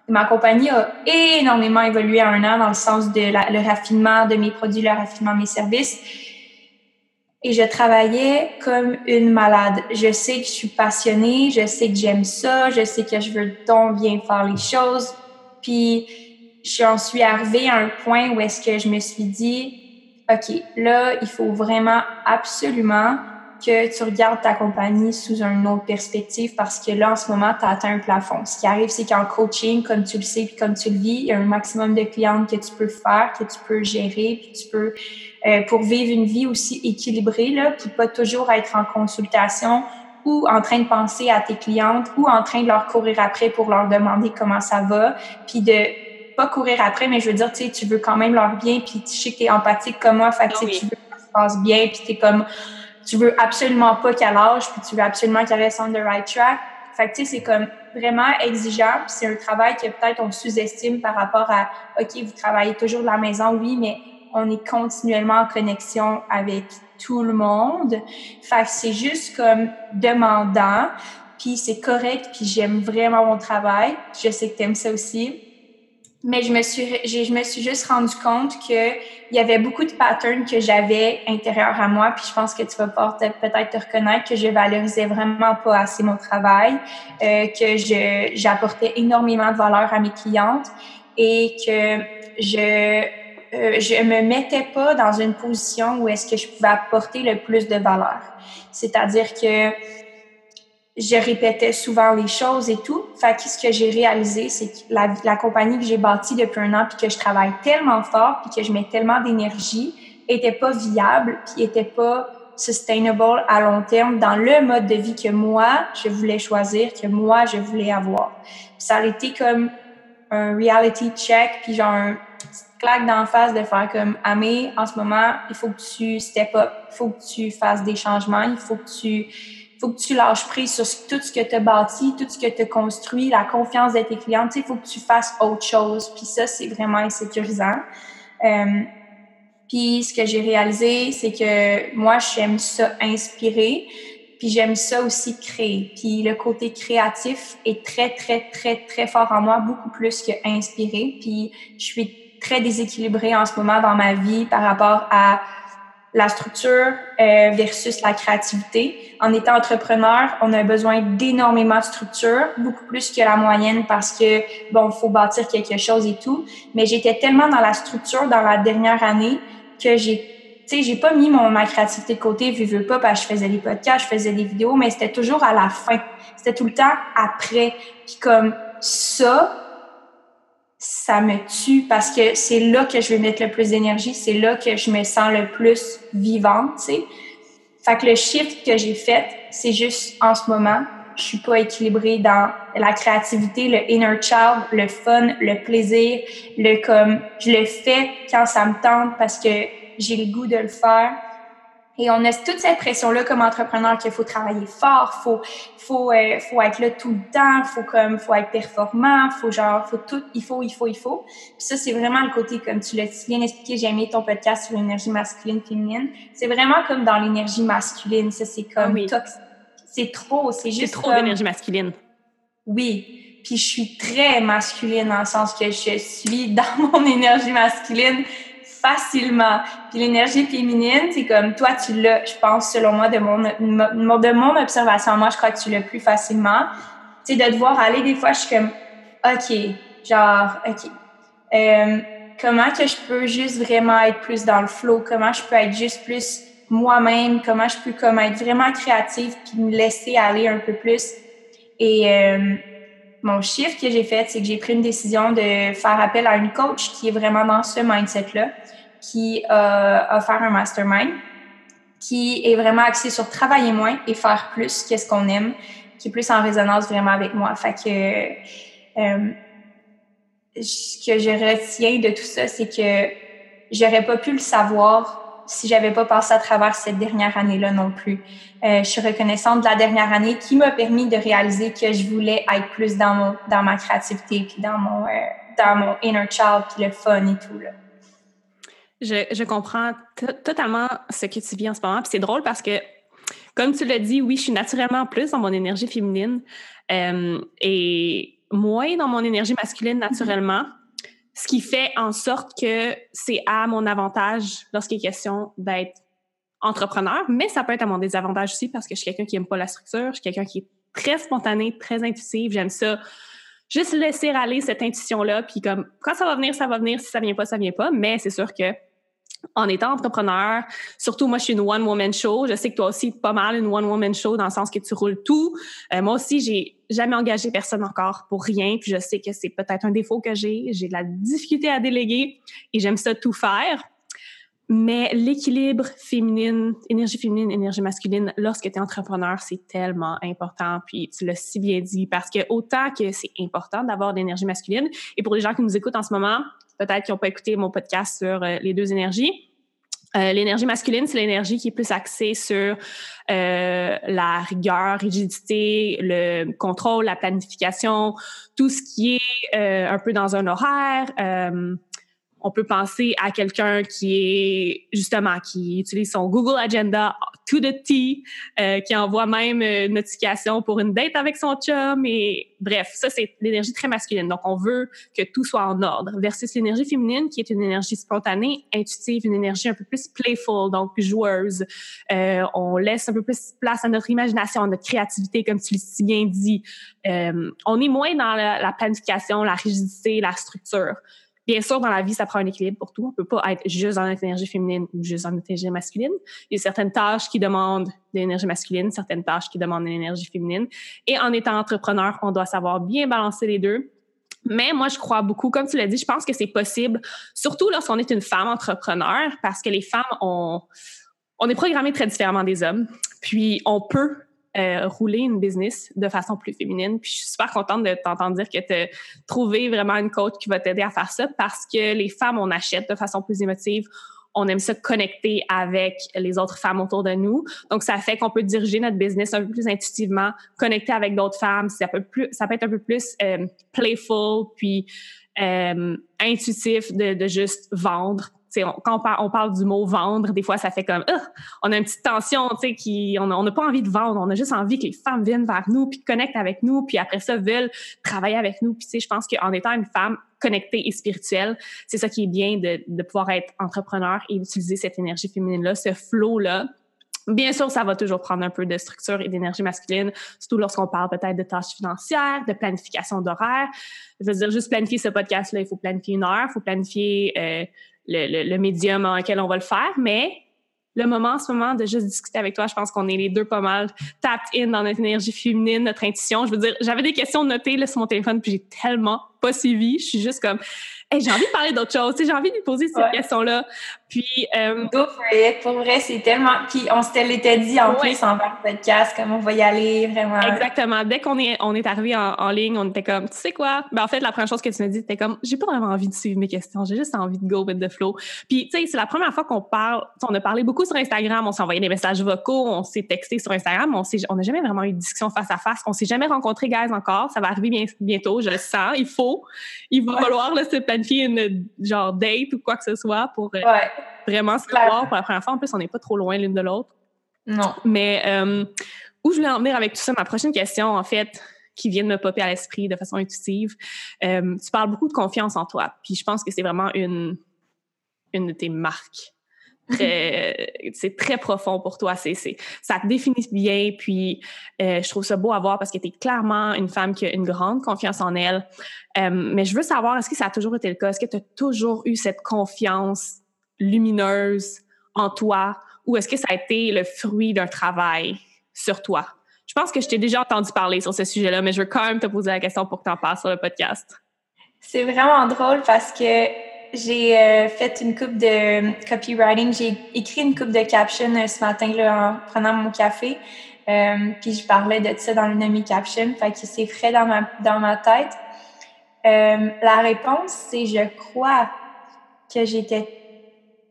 Ma compagnie a énormément évolué en un an dans le sens de le raffinement de mes produits, le raffinement de mes services. Et je travaillais comme une malade. Je sais que je suis passionnée, je sais que j'aime ça, je sais que je veux donc bien faire les choses. Puis, j'en suis arrivée à un point où est-ce que je me suis dit, OK, là, il faut vraiment absolument que tu regardes ta compagnie sous une autre perspective parce que là, en ce moment, tu as atteint un plafond. Ce qui arrive, c'est qu'en coaching, comme tu le sais puis comme tu le vis, il y a un maximum de clientes que tu peux faire, que tu peux gérer, puis tu peux, euh, pour vivre une vie aussi équilibrée, là, puis pas toujours être en consultation ou en train de penser à tes clientes ou en train de leur courir après pour leur demander comment ça va, puis de pas courir après, mais je veux dire, tu sais, tu veux quand même leur bien, puis tu sais que t'es empathique comme moi, fait que tu veux que ça se passe bien, puis t'es comme, tu veux absolument pas qu'elle lâche, puis tu veux absolument qu'elle reste on the right track. Fait que tu sais, c'est comme vraiment exigeant, c'est un travail que peut-être on sous-estime par rapport à, OK, vous travaillez toujours de la maison, oui, mais on est continuellement en connexion avec tout le monde. Fait que c'est juste comme demandant, puis c'est correct, puis j'aime vraiment mon travail. Je sais que tu aimes ça aussi. Mais je me suis, je me suis juste rendu compte que il y avait beaucoup de patterns que j'avais intérieur à moi, puis je pense que tu vas peut-être te reconnaître que je valorisais vraiment pas assez mon travail, euh, que je j'apportais énormément de valeur à mes clientes et que je euh, je me mettais pas dans une position où est-ce que je pouvais apporter le plus de valeur. C'est-à-dire que je répétais souvent les choses et tout. Fait que ce que j'ai réalisé, c'est que la, la, compagnie que j'ai bâtie depuis un an, puis que je travaille tellement fort, puis que je mets tellement d'énergie, était pas viable, puis était pas sustainable à long terme dans le mode de vie que moi, je voulais choisir, que moi, je voulais avoir. ça a été comme un reality check, puis genre un claque d'en face de faire comme Amé, en ce moment, il faut que tu step up, il faut que tu fasses des changements, il faut que tu faut que tu lâches prise sur tout ce que tu as bâti, tout ce que tu as construit, la confiance de tes clients. il faut que tu fasses autre chose. Puis ça, c'est vraiment insécurisant. Euh, puis ce que j'ai réalisé, c'est que moi, j'aime ça inspirer. Puis j'aime ça aussi créer. Puis le côté créatif est très, très, très, très fort en moi, beaucoup plus que inspirer. Puis je suis très déséquilibrée en ce moment dans ma vie par rapport à la structure euh, versus la créativité. En étant entrepreneur, on a besoin d'énormément de structure, beaucoup plus que la moyenne parce que, bon, faut bâtir quelque chose et tout. Mais j'étais tellement dans la structure dans la dernière année que j'ai, tu sais, j'ai pas mis mon, ma créativité de côté, je veux pas, parce que je faisais des podcasts, je faisais des vidéos, mais c'était toujours à la fin. C'était tout le temps après. Puis comme ça, ça me tue parce que c'est là que je vais mettre le plus d'énergie, c'est là que je me sens le plus vivante, tu sais. Fait que le shift que j'ai fait, c'est juste en ce moment, je suis pas équilibrée dans la créativité, le inner child, le fun, le plaisir, le comme je le fais quand ça me tente parce que j'ai le goût de le faire et on a toute cette pression-là comme entrepreneur qu'il faut travailler fort, faut, faut, euh, faut être là tout le temps, faut comme, faut être performant, faut genre, faut tout, il faut, il faut, il faut. Puis ça, c'est vraiment le côté, comme tu l'as bien expliqué, j'ai aimé ton podcast sur l'énergie masculine, féminine. C'est vraiment comme dans l'énergie masculine. Ça, c'est comme ah toxique. C'est trop, c'est juste. C'est trop d'énergie masculine. Oui. Puis je suis très masculine dans le sens que je suis dans mon énergie masculine facilement. Puis l'énergie féminine, c'est comme toi, tu l'as, je pense, selon moi, de mon, de mon observation, moi, je crois que tu l'as plus facilement. Tu sais, de te voir aller, des fois, je suis comme, OK, genre, OK. Euh, comment que je peux juste vraiment être plus dans le flow? Comment je peux être juste plus moi-même? Comment je peux comme être vraiment créative puis me laisser aller un peu plus? Et euh, mon chiffre que j'ai fait, c'est que j'ai pris une décision de faire appel à une coach qui est vraiment dans ce mindset-là qui a offert un mastermind qui est vraiment axé sur travailler moins et faire plus qu'est-ce qu'on aime, qui est plus en résonance vraiment avec moi. Fait que euh, ce que je retiens de tout ça, c'est que j'aurais pas pu le savoir si j'avais pas passé à travers cette dernière année-là non plus. Euh, je suis reconnaissante de la dernière année qui m'a permis de réaliser que je voulais être plus dans mon dans ma créativité puis dans mon euh, dans mon inner child puis le fun et tout là. Je, je comprends totalement ce que tu vis en ce moment. Puis c'est drôle parce que Comme tu l'as dit, oui, je suis naturellement plus dans mon énergie féminine euh, et moins dans mon énergie masculine naturellement, ce qui fait en sorte que c'est à mon avantage lorsqu'il est question d'être entrepreneur, mais ça peut être à mon désavantage aussi parce que je suis quelqu'un qui aime pas la structure, je suis quelqu'un qui est très spontané, très intuitif, j'aime ça. Juste laisser aller cette intuition-là, puis comme quand ça va venir, ça va venir, si ça vient pas, ça vient pas, mais c'est sûr que en étant entrepreneur, surtout moi je suis une one woman show, je sais que toi aussi pas mal une one woman show dans le sens que tu roules tout. Euh, moi aussi j'ai jamais engagé personne encore pour rien, puis je sais que c'est peut-être un défaut que j'ai, j'ai de la difficulté à déléguer et j'aime ça tout faire. Mais l'équilibre féminine, énergie féminine, énergie masculine, lorsque tu es entrepreneur, c'est tellement important. Puis tu l'as si bien dit, parce que autant que c'est important d'avoir de l'énergie masculine, et pour les gens qui nous écoutent en ce moment, peut-être qui n'ont pas écouté mon podcast sur euh, les deux énergies, euh, l'énergie masculine, c'est l'énergie qui est plus axée sur euh, la rigueur, rigidité, le contrôle, la planification, tout ce qui est un peu dans un horaire, on peut penser à quelqu'un qui est justement qui utilise son Google Agenda to the T, euh, qui envoie même une notification pour une date avec son chum et bref, ça c'est l'énergie très masculine. Donc on veut que tout soit en ordre versus l'énergie féminine qui est une énergie spontanée, intuitive, une énergie un peu plus playful, donc joueuse. Euh, on laisse un peu plus place à notre imagination, à notre créativité, comme tu l'as si bien dit. Euh, on est moins dans la planification, la rigidité, la structure. Bien sûr, dans la vie, ça prend un équilibre pour tout. On peut pas être juste dans énergie féminine ou juste dans énergie masculine. Il y a certaines tâches qui demandent de l'énergie masculine, certaines tâches qui demandent de l'énergie féminine. Et en étant entrepreneur, on doit savoir bien balancer les deux. Mais moi, je crois beaucoup, comme tu l'as dit, je pense que c'est possible, surtout lorsqu'on est une femme entrepreneur, parce que les femmes, ont, on est programmé très différemment des hommes. Puis, on peut euh, rouler une business de façon plus féminine. Puis je suis super contente de t'entendre dire que tu as trouvé vraiment une coach qui va t'aider à faire ça parce que les femmes, on achète de façon plus émotive. On aime ça connecter avec les autres femmes autour de nous. Donc, ça fait qu'on peut diriger notre business un peu plus intuitivement, connecter avec d'autres femmes. Ça peut, être un peu plus euh, playful, puis euh, intuitif de juste vendre quand on parle, du mot vendre, des fois, ça fait comme, on a une petite tension, qui, on n'a pas envie de vendre, on a juste envie que les femmes viennent vers nous, puis connectent avec nous, puis après ça, veulent travailler avec nous. Puis, je pense qu'en étant une femme connectée et spirituelle, c'est ça qui est bien de, de pouvoir être entrepreneur et d'utiliser cette énergie féminine-là, ce flow-là. Bien sûr, ça va toujours prendre un peu de structure et d'énergie masculine, surtout lorsqu'on parle peut-être de tâches financières, de planification d'horaire. Je veux dire, juste planifier ce podcast-là, il faut planifier une heure, il faut planifier euh, le, le, médium en lequel on va le faire, mais le moment en ce moment de juste discuter avec toi, je pense qu'on est les deux pas mal tapped in dans notre énergie féminine, notre intuition. Je veux dire, j'avais des questions notées là, sur mon téléphone, puis j'ai tellement pas suivi. Je suis juste comme, j'ai envie de parler d'autre chose. J'ai envie de lui poser cette question-là. Puis. Euh, Go for it. Pour vrai, c'est tellement. Puis on s'était l'était dit en plus en podcast, comme on va y aller vraiment. Exactement. Dès qu'on est, on est arrivé en, ligne, on était comme, tu sais quoi? Ben, en fait, la première chose que tu m'as dit, c'était comme, j'ai pas vraiment envie de suivre mes questions. J'ai juste envie de go with the flow. Puis, tu sais, c'est la première fois qu'on parle. On a parlé beaucoup sur Instagram. On s'est envoyé des messages vocaux. On s'est texté sur Instagram. On on n'a jamais vraiment eu de discussion face à face. On s'est jamais rencontrés, guys, encore. Ça va arriver bien, bientôt. Je le sens. Il faut. Il va falloir là, se planifier une genre date ou quoi que ce soit pour euh, vraiment se voir pour la première fois. En plus, on n'est pas trop loin l'une de l'autre. Non. Mais euh, où je voulais en venir avec tout ça, ma prochaine question, en fait, qui vient de me popper à l'esprit de façon intuitive, euh, tu parles beaucoup de confiance en toi. Puis je pense que c'est vraiment une, une de tes marques c'est très profond pour toi. C'est, ça te définit bien. Puis, euh, je trouve ça beau à voir parce que tu es clairement une femme qui a une grande confiance en elle. Euh, mais je veux savoir, est-ce que ça a toujours été le cas? Est-ce que tu as toujours eu cette confiance lumineuse en toi ou est-ce que ça a été le fruit d'un travail sur toi? Je pense que je t'ai déjà entendu parler sur ce sujet-là, mais je veux quand même te poser la question pour que tu en parles sur le podcast. C'est vraiment drôle parce que j'ai euh, fait une coupe de copywriting. J'ai écrit une coupe de captions euh, ce matin là, en prenant mon café. Euh, puis je parlais de ça dans une de mes captions. Fait que c'est frais dans ma, dans ma tête. la réponse, c'est je crois que j'étais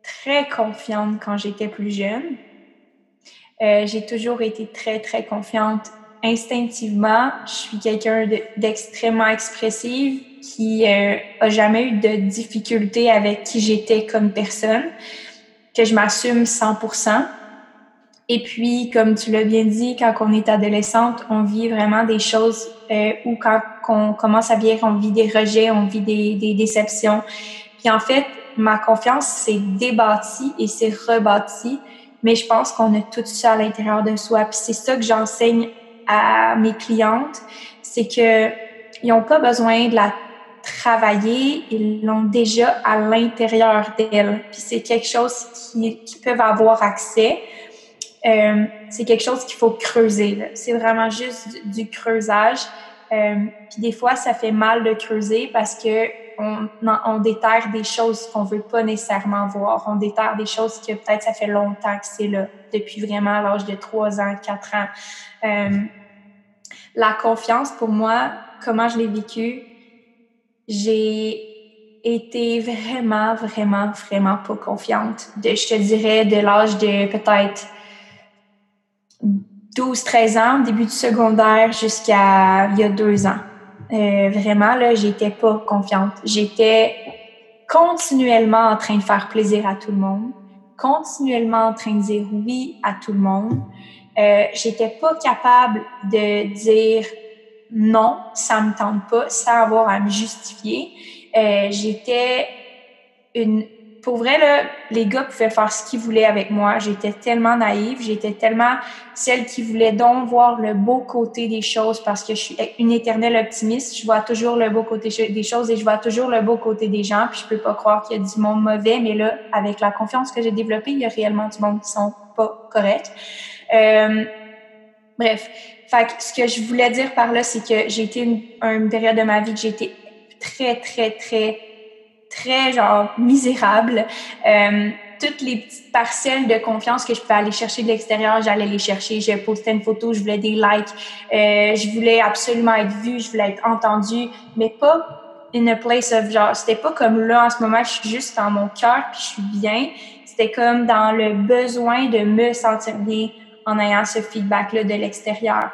très confiante quand j'étais plus jeune. j'ai toujours été très, très confiante instinctivement. Je suis quelqu'un d'extrêmement expressive qui euh, a jamais eu de difficulté avec qui j'étais comme personne, que je m'assume 100%. Et puis, comme tu l'as bien dit, quand on est adolescente, on vit vraiment des choses euh, où quand on commence à vieillir, on vit des rejets, on vit des, déceptions. Puis en fait, ma confiance s'est débâtie et s'est rebâtie, mais je pense qu'on a tout ça à l'intérieur de soi. Puis c'est ça que j'enseigne à mes clientes, c'est que ils n'ont pas besoin de la travailler, ils l'ont déjà à l'intérieur d'elles. Puis c'est quelque chose qui, qui peuvent avoir accès. Euh, c'est quelque chose qu'il faut creuser. C'est vraiment juste du, creusage. Euh, puis des fois, ça fait mal de creuser parce que on, déterre des choses qu'on veut pas nécessairement voir. On déterre des choses que peut-être ça fait longtemps que c'est là, depuis vraiment l'âge de 3 ans, 4 ans. Euh, la confiance, pour moi, comment je l'ai vécu, j'ai été vraiment, vraiment, vraiment pas confiante. Je te dirais de l'âge de peut-être 12-13 ans, début du secondaire, jusqu'à il y a deux ans. Euh, vraiment, là, j'étais pas confiante. J'étais continuellement en train de faire plaisir à tout le monde, continuellement en train de dire oui à tout le monde. Euh, j'étais pas capable de dire non, ça me tente pas, sans avoir à me justifier. Euh, j'étais une pour vrai, là, les gars pouvaient faire ce qu'ils voulaient avec moi. J'étais tellement naïve, j'étais tellement celle qui voulait donc voir le beau côté des choses parce que je suis une éternelle optimiste. Je vois toujours le beau côté des choses et je vois toujours le beau côté des gens. Puis je peux pas croire qu'il y a du monde mauvais, mais là, avec la confiance que j'ai développée, il y a réellement du monde qui sont pas corrects. Euh, bref, fait ce que je voulais dire par là, c'est que j'ai été une, une période de ma vie que j'ai été très, très, très très genre misérable. Euh, toutes les petites parcelles de confiance que je pouvais aller chercher de l'extérieur, j'allais les chercher. Je postais une photo, je voulais des likes, euh, je voulais absolument être vue, je voulais être entendue, mais pas in a place of genre, c'était pas comme là en ce moment, je suis juste dans mon cœur puis je suis bien. C'était comme dans le besoin de me sentir bien en ayant ce feedback-là de l'extérieur.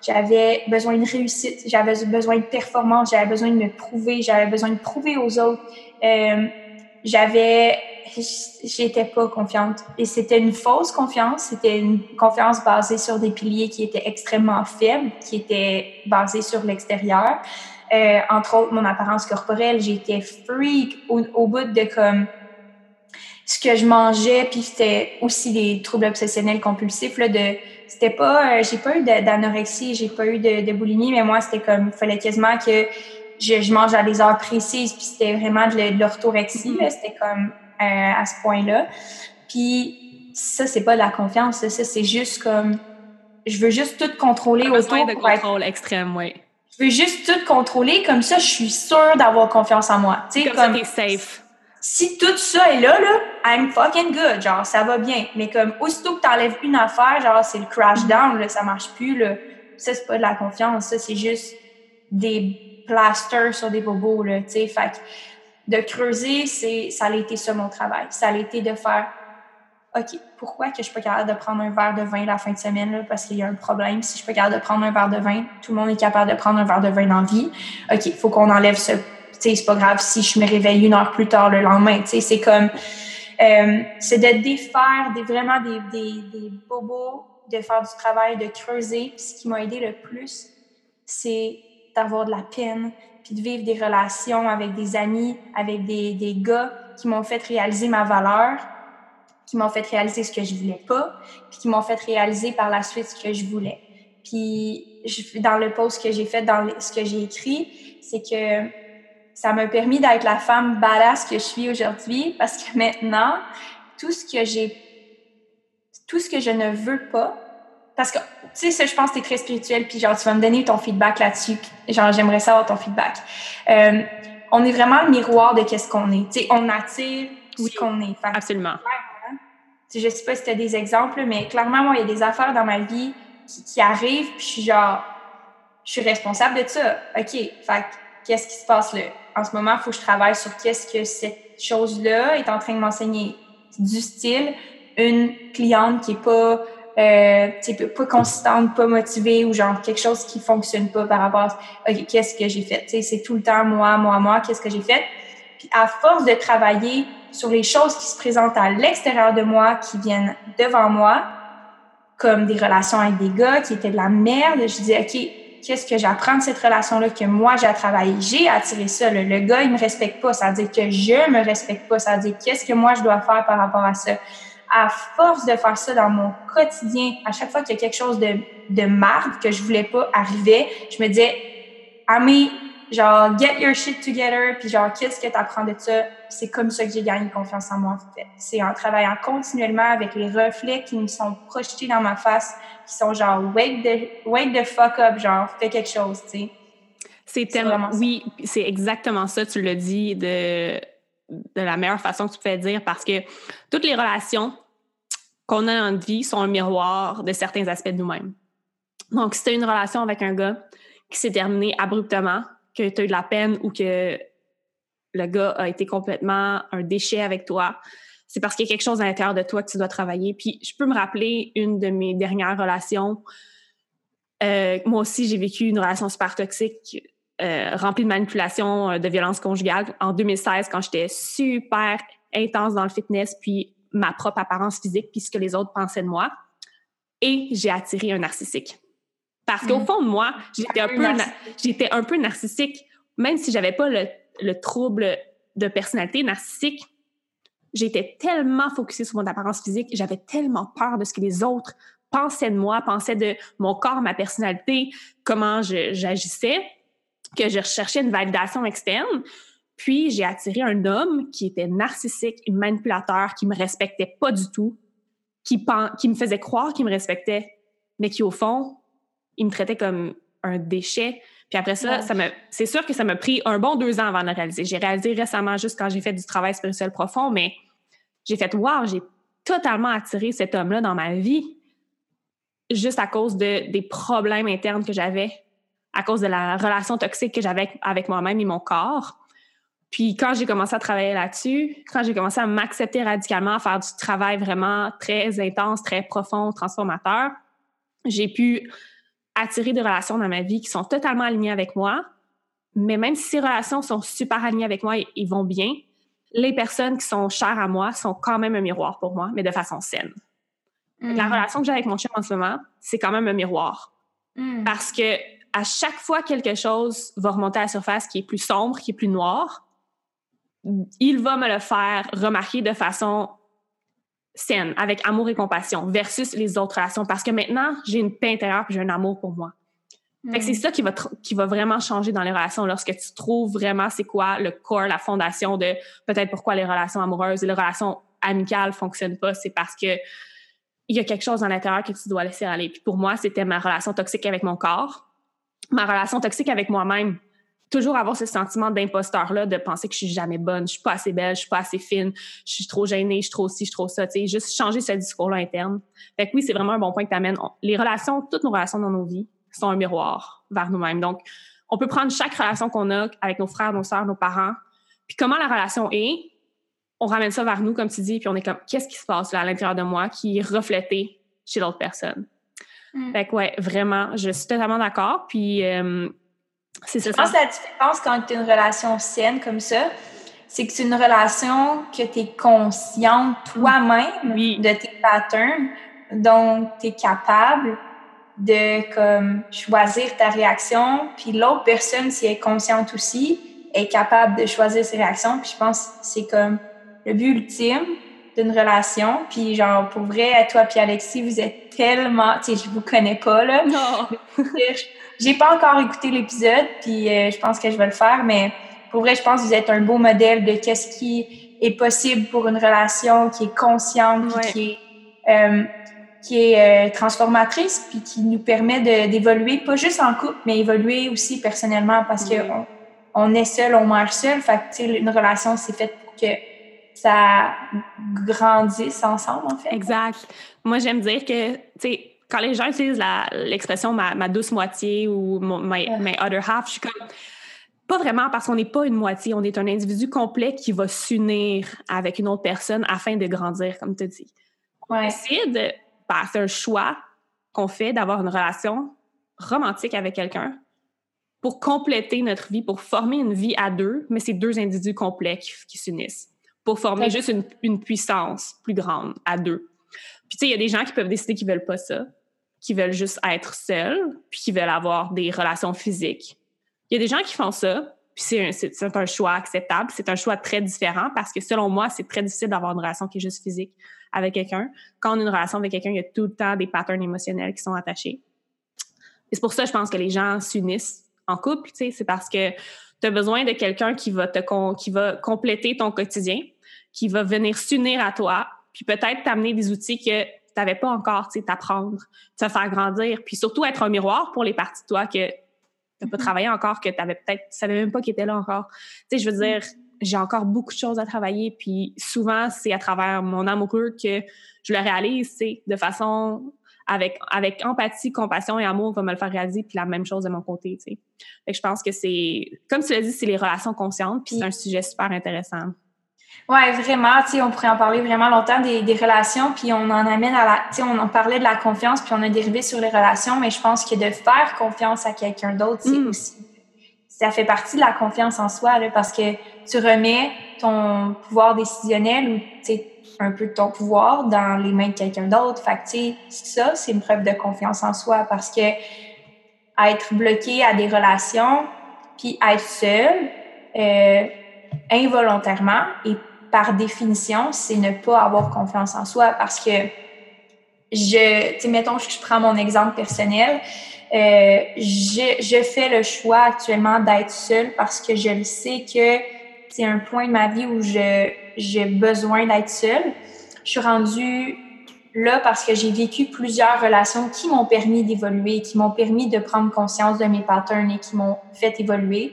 J'avais besoin de réussite, j'avais besoin de performance, j'avais besoin de me prouver, j'avais besoin de prouver aux autres. Euh, j'avais, j'étais pas confiante. Et c'était une fausse confiance. C'était une confiance basée sur des piliers qui étaient extrêmement faibles, qui étaient basés sur l'extérieur. Euh, entre autres, mon apparence corporelle, j'étais freak au, au bout de comme ce que je mangeais, puis c'était aussi des troubles obsessionnels compulsifs là, de c'était pas, euh, j'ai pas eu d'anorexie, j'ai pas eu de, de, boulimie, mais moi, c'était comme, il fallait quasiment que je, je, mange à des heures précises, puis c'était vraiment de, l'orthorexie, mm-hmm. c'était comme euh, à ce point-là. Puis ça, c'est pas de la confiance, ça, c'est juste comme, je veux juste tout contrôler autour. besoin de contrôle extrême, oui. Je veux juste tout contrôler, comme ça, je suis sûre d'avoir confiance en moi. Tu sais, comme, comme ça, safe si tout ça est là, là, I'm fucking good, genre, ça va bien. Mais comme, aussitôt que t'enlèves une affaire, genre, c'est le crash down, là, ça marche plus, là. Ça, c'est pas de la confiance, ça, c'est juste des plasters sur des bobos, là, tu sais. Fait de creuser, c'est, ça a été ça mon travail. Ça a été de faire, OK, pourquoi que je suis pas capable de prendre un verre de vin la fin de semaine, là, parce qu'il y a un problème. Si je suis pas capable de prendre un verre de vin, tout le monde est capable de prendre un verre de vin dans la vie. OK, faut qu'on enlève ce c'est pas grave si je me réveille une heure plus tard le lendemain. C'est comme, euh, c'est de défaire des, vraiment des, des, des, bobos, de faire du travail, de creuser. ce qui m'a aidé le plus, c'est d'avoir de la peine, puis de vivre des relations avec des amis, avec des, des gars qui m'ont fait réaliser ma valeur, qui m'ont fait réaliser ce que je voulais pas, puis qui m'ont fait réaliser par la suite ce que je voulais. Puis dans le post que j'ai fait, dans ce que j'ai écrit, c'est que ça m'a permis d'être la femme badass que je suis aujourd'hui parce que maintenant, tout ce que j'ai, tout ce que je ne veux pas, parce que, tu sais, je pense que tu es très spirituel, puis genre, tu vas me donner ton feedback là-dessus. Genre, j'aimerais savoir ton feedback. Euh, on est vraiment le miroir de qu'est-ce qu'on est. Tu sais, on attire ce qu'on est. absolument. Je sais pas si tu as des exemples, mais clairement, moi, il y a des affaires dans ma vie qui, qui arrivent, puis je suis genre, je suis responsable de ça. OK, fait qu'est-ce qui se passe là? En ce moment, il faut que je travaille sur qu'est-ce que cette chose-là est en train de m'enseigner. Du style, une cliente qui est pas, euh, pas consistante, pas motivée ou genre quelque chose qui fonctionne pas par rapport à OK, qu'est-ce que j'ai fait? C'est tout le temps moi, moi, moi, qu'est-ce que j'ai fait? Puis à force de travailler sur les choses qui se présentent à l'extérieur de moi, qui viennent devant moi, comme des relations avec des gars qui étaient de la merde. Je disais, OK, qu'est-ce que j'apprends de cette relation-là que moi, j'ai à travailler? J'ai attiré ça. Le gars, il me respecte pas. Ça veut dire que je me respecte pas. Ça veut dire qu'est-ce que moi, je dois faire par rapport à ça? À force de faire ça dans mon quotidien, à chaque fois qu'il y a quelque chose de, de marde que je voulais pas arriver, je me disais, Ami, genre, get your shit together, puis genre, qu'est-ce que tu apprends de ça? C'est comme ça que j'ai gagné confiance en moi, en fait. C'est en travaillant continuellement avec les reflets qui me sont projetés dans ma face, qui sont genre, wake the, wake the fuck up, genre, fais quelque chose, tu sais. C'est tellement. Oui, c'est exactement ça, tu le dis de, de la meilleure façon que tu peux dire, parce que toutes les relations qu'on a dans notre vie sont un miroir de certains aspects de nous-mêmes. Donc, si tu as une relation avec un gars qui s'est terminée abruptement, que tu as eu de la peine ou que le gars a été complètement un déchet avec toi, c'est parce qu'il y a quelque chose à l'intérieur de toi que tu dois travailler. Puis je peux me rappeler une de mes dernières relations. Euh, moi aussi, j'ai vécu une relation super toxique, euh, remplie de manipulation, euh, de violence conjugale en 2016 quand j'étais super intense dans le fitness, puis ma propre apparence physique, puis ce que les autres pensaient de moi. Et j'ai attiré un narcissique. Parce qu'au fond de moi, j'étais un, peu j'étais un peu narcissique. Même si j'avais pas le, le, trouble de personnalité narcissique, j'étais tellement focusée sur mon apparence physique, j'avais tellement peur de ce que les autres pensaient de moi, pensaient de mon corps, ma personnalité, comment j'agissais, que je recherchais une validation externe. Puis j'ai attiré un homme qui était narcissique, manipulateur, qui me respectait pas du tout, qui, qui me faisait croire qu'il me respectait, mais qui au fond il me traitait comme un déchet. Puis après ça, ça me, c'est sûr que ça m'a pris un bon deux ans avant de le réaliser. J'ai réalisé récemment juste quand j'ai fait du travail spirituel profond, mais j'ai fait wow, j'ai totalement attiré cet homme-là dans ma vie juste à cause de, des problèmes internes que j'avais, à cause de la relation toxique que j'avais avec, moi-même et mon corps. Puis quand j'ai commencé à travailler là-dessus, quand j'ai commencé à m'accepter radicalement, à faire du travail vraiment très intense, très profond, transformateur, j'ai pu attirer des relations dans ma vie qui sont totalement alignées avec moi. Mais même si ces relations sont super alignées avec moi et, vont bien, les personnes qui sont chères à moi sont quand même un miroir pour moi, mais de façon saine. La mm. relation que j'ai avec mon chien en ce moment, c'est quand même un miroir. Mm. Parce que à chaque fois quelque chose va remonter à la surface qui est plus sombre, qui est plus noir, il va me le faire remarquer de façon saine, avec amour et compassion, versus les autres relations. Parce que maintenant, j'ai une paix intérieure et j'ai un amour pour moi. c'est mm. ça qui va, qui va vraiment changer dans les relations lorsque tu trouves vraiment c'est quoi le corps, la fondation de peut-être pourquoi les relations amoureuses et les relations amicales fonctionnent pas. C'est parce que il y a quelque chose dans l'intérieur que tu dois laisser aller. Puis pour moi, c'était ma relation toxique avec mon corps, ma relation toxique avec moi-même toujours avoir ce sentiment d'imposteur-là, de penser que je suis jamais bonne, je suis pas assez belle, je suis pas assez fine, je suis trop gênée, je suis trop ci, je suis trop ça, tu sais, juste changer ce discours-là interne. Fait que oui, c'est vraiment un bon point que tu amènes. Les relations, toutes nos relations dans nos vies sont un miroir vers nous-mêmes. Donc, on peut prendre chaque relation qu'on a avec nos frères, nos sœurs, nos parents, puis comment la relation est, on ramène ça vers nous, comme tu dis, puis on est comme, qu'est-ce qui se passe là à l'intérieur de moi qui est reflété chez l'autre personne? Mm. Fait que ouais, vraiment, je suis totalement d'accord. Puis euh, c'est ça. Je pense que la différence quand tu as une relation saine comme ça, c'est que c'est une relation que tu es consciente toi-même de tes patterns, donc tu es capable de comme choisir ta réaction, puis l'autre personne, si elle est consciente aussi, est capable de choisir ses réactions. Puis je pense que c'est comme le but ultime d'une relation. Puis genre, pour vrai, toi puis Alexis, vous êtes tellement... Tu sais, je vous connais pas, là. Non! J'ai pas encore écouté l'épisode, puis euh, je pense que je vais le faire, mais pour vrai, je pense que vous êtes un beau modèle de qu'est-ce qui est possible pour une relation qui est consciente, qui est, euh, qui est euh, transformatrice, puis qui nous permet d'évoluer, pas juste en couple, mais évoluer aussi personnellement, parce que on, on, est seul, on meurt seul. Fait que, une relation, c'est fait pour que ça grandisse ensemble, en fait. Exact. Moi, j'aime dire que, tu sais, quand les gens utilisent l'expression ma, douce moitié ou mon, my, other half, je suis comme pas vraiment parce qu'on n'est pas une moitié, on est un individu complet qui va s'unir avec une autre personne afin de grandir, comme tu dis. On décide, ben, c'est un choix qu'on fait d'avoir une relation romantique avec quelqu'un pour compléter notre vie, pour former une vie à deux, mais c'est deux individus complets qui, s'unissent. Pour former juste une, une puissance plus grande à deux. Puis, tu sais, il y a des gens qui peuvent décider qu'ils veulent pas ça, qui veulent juste être seuls, puis qui veulent avoir des relations physiques. Il y a des gens qui font ça, puis c'est un, choix acceptable. C'est un choix très différent parce que selon moi, c'est très difficile d'avoir une relation qui est juste physique avec quelqu'un. Quand on a une relation avec quelqu'un, il y a tout le temps des patterns émotionnels qui sont attachés. Et c'est pour ça, je pense que les gens s'unissent en couple. Tu sais, c'est parce que tu as besoin de quelqu'un qui va te qui va compléter ton quotidien, qui va venir s'unir à toi, puis peut-être t'amener des outils que n'avais pas encore, tu sais, t'apprendre, te faire grandir, puis surtout être un miroir pour les parties de toi que tu pas travaillé encore, que tu avais peut-être, tu savais même pas qu'il était là encore. Tu sais, je veux dire, j'ai encore beaucoup de choses à travailler, puis souvent, c'est à travers mon amoureux que je le réalise, c'est de façon avec, avec empathie, compassion et amour va me le faire réaliser, puis la même chose de mon côté, tu sais. Fait que je pense que c'est, comme tu l'as dit, c'est les relations conscientes, puis c'est un sujet super intéressant. Oui, vraiment. Tu sais, on pourrait en parler vraiment longtemps des, des relations, puis on en amène à la. Tu sais, on en parlait de la confiance, puis on a dérivé sur les relations, mais je pense que de faire confiance à quelqu'un d'autre, c'est mm. aussi. Ça fait partie de la confiance en soi, là, parce que tu remets ton pouvoir décisionnel ou, tu sais, un peu de ton pouvoir dans les mains de quelqu'un d'autre. Fait que, tu sais, ça, c'est une preuve de confiance en soi parce que être bloqué à des relations, puis être seul, euh, involontairement et par définition, c'est ne pas avoir confiance en soi parce que je, tu mettons, je prends mon exemple personnel. Euh, je, je fais le choix actuellement d'être seule parce que je le sais que c'est un point de ma vie où j'ai besoin d'être seule. Je suis rendue là parce que j'ai vécu plusieurs relations qui m'ont permis d'évoluer, qui m'ont permis de prendre conscience de mes patterns et qui m'ont fait évoluer.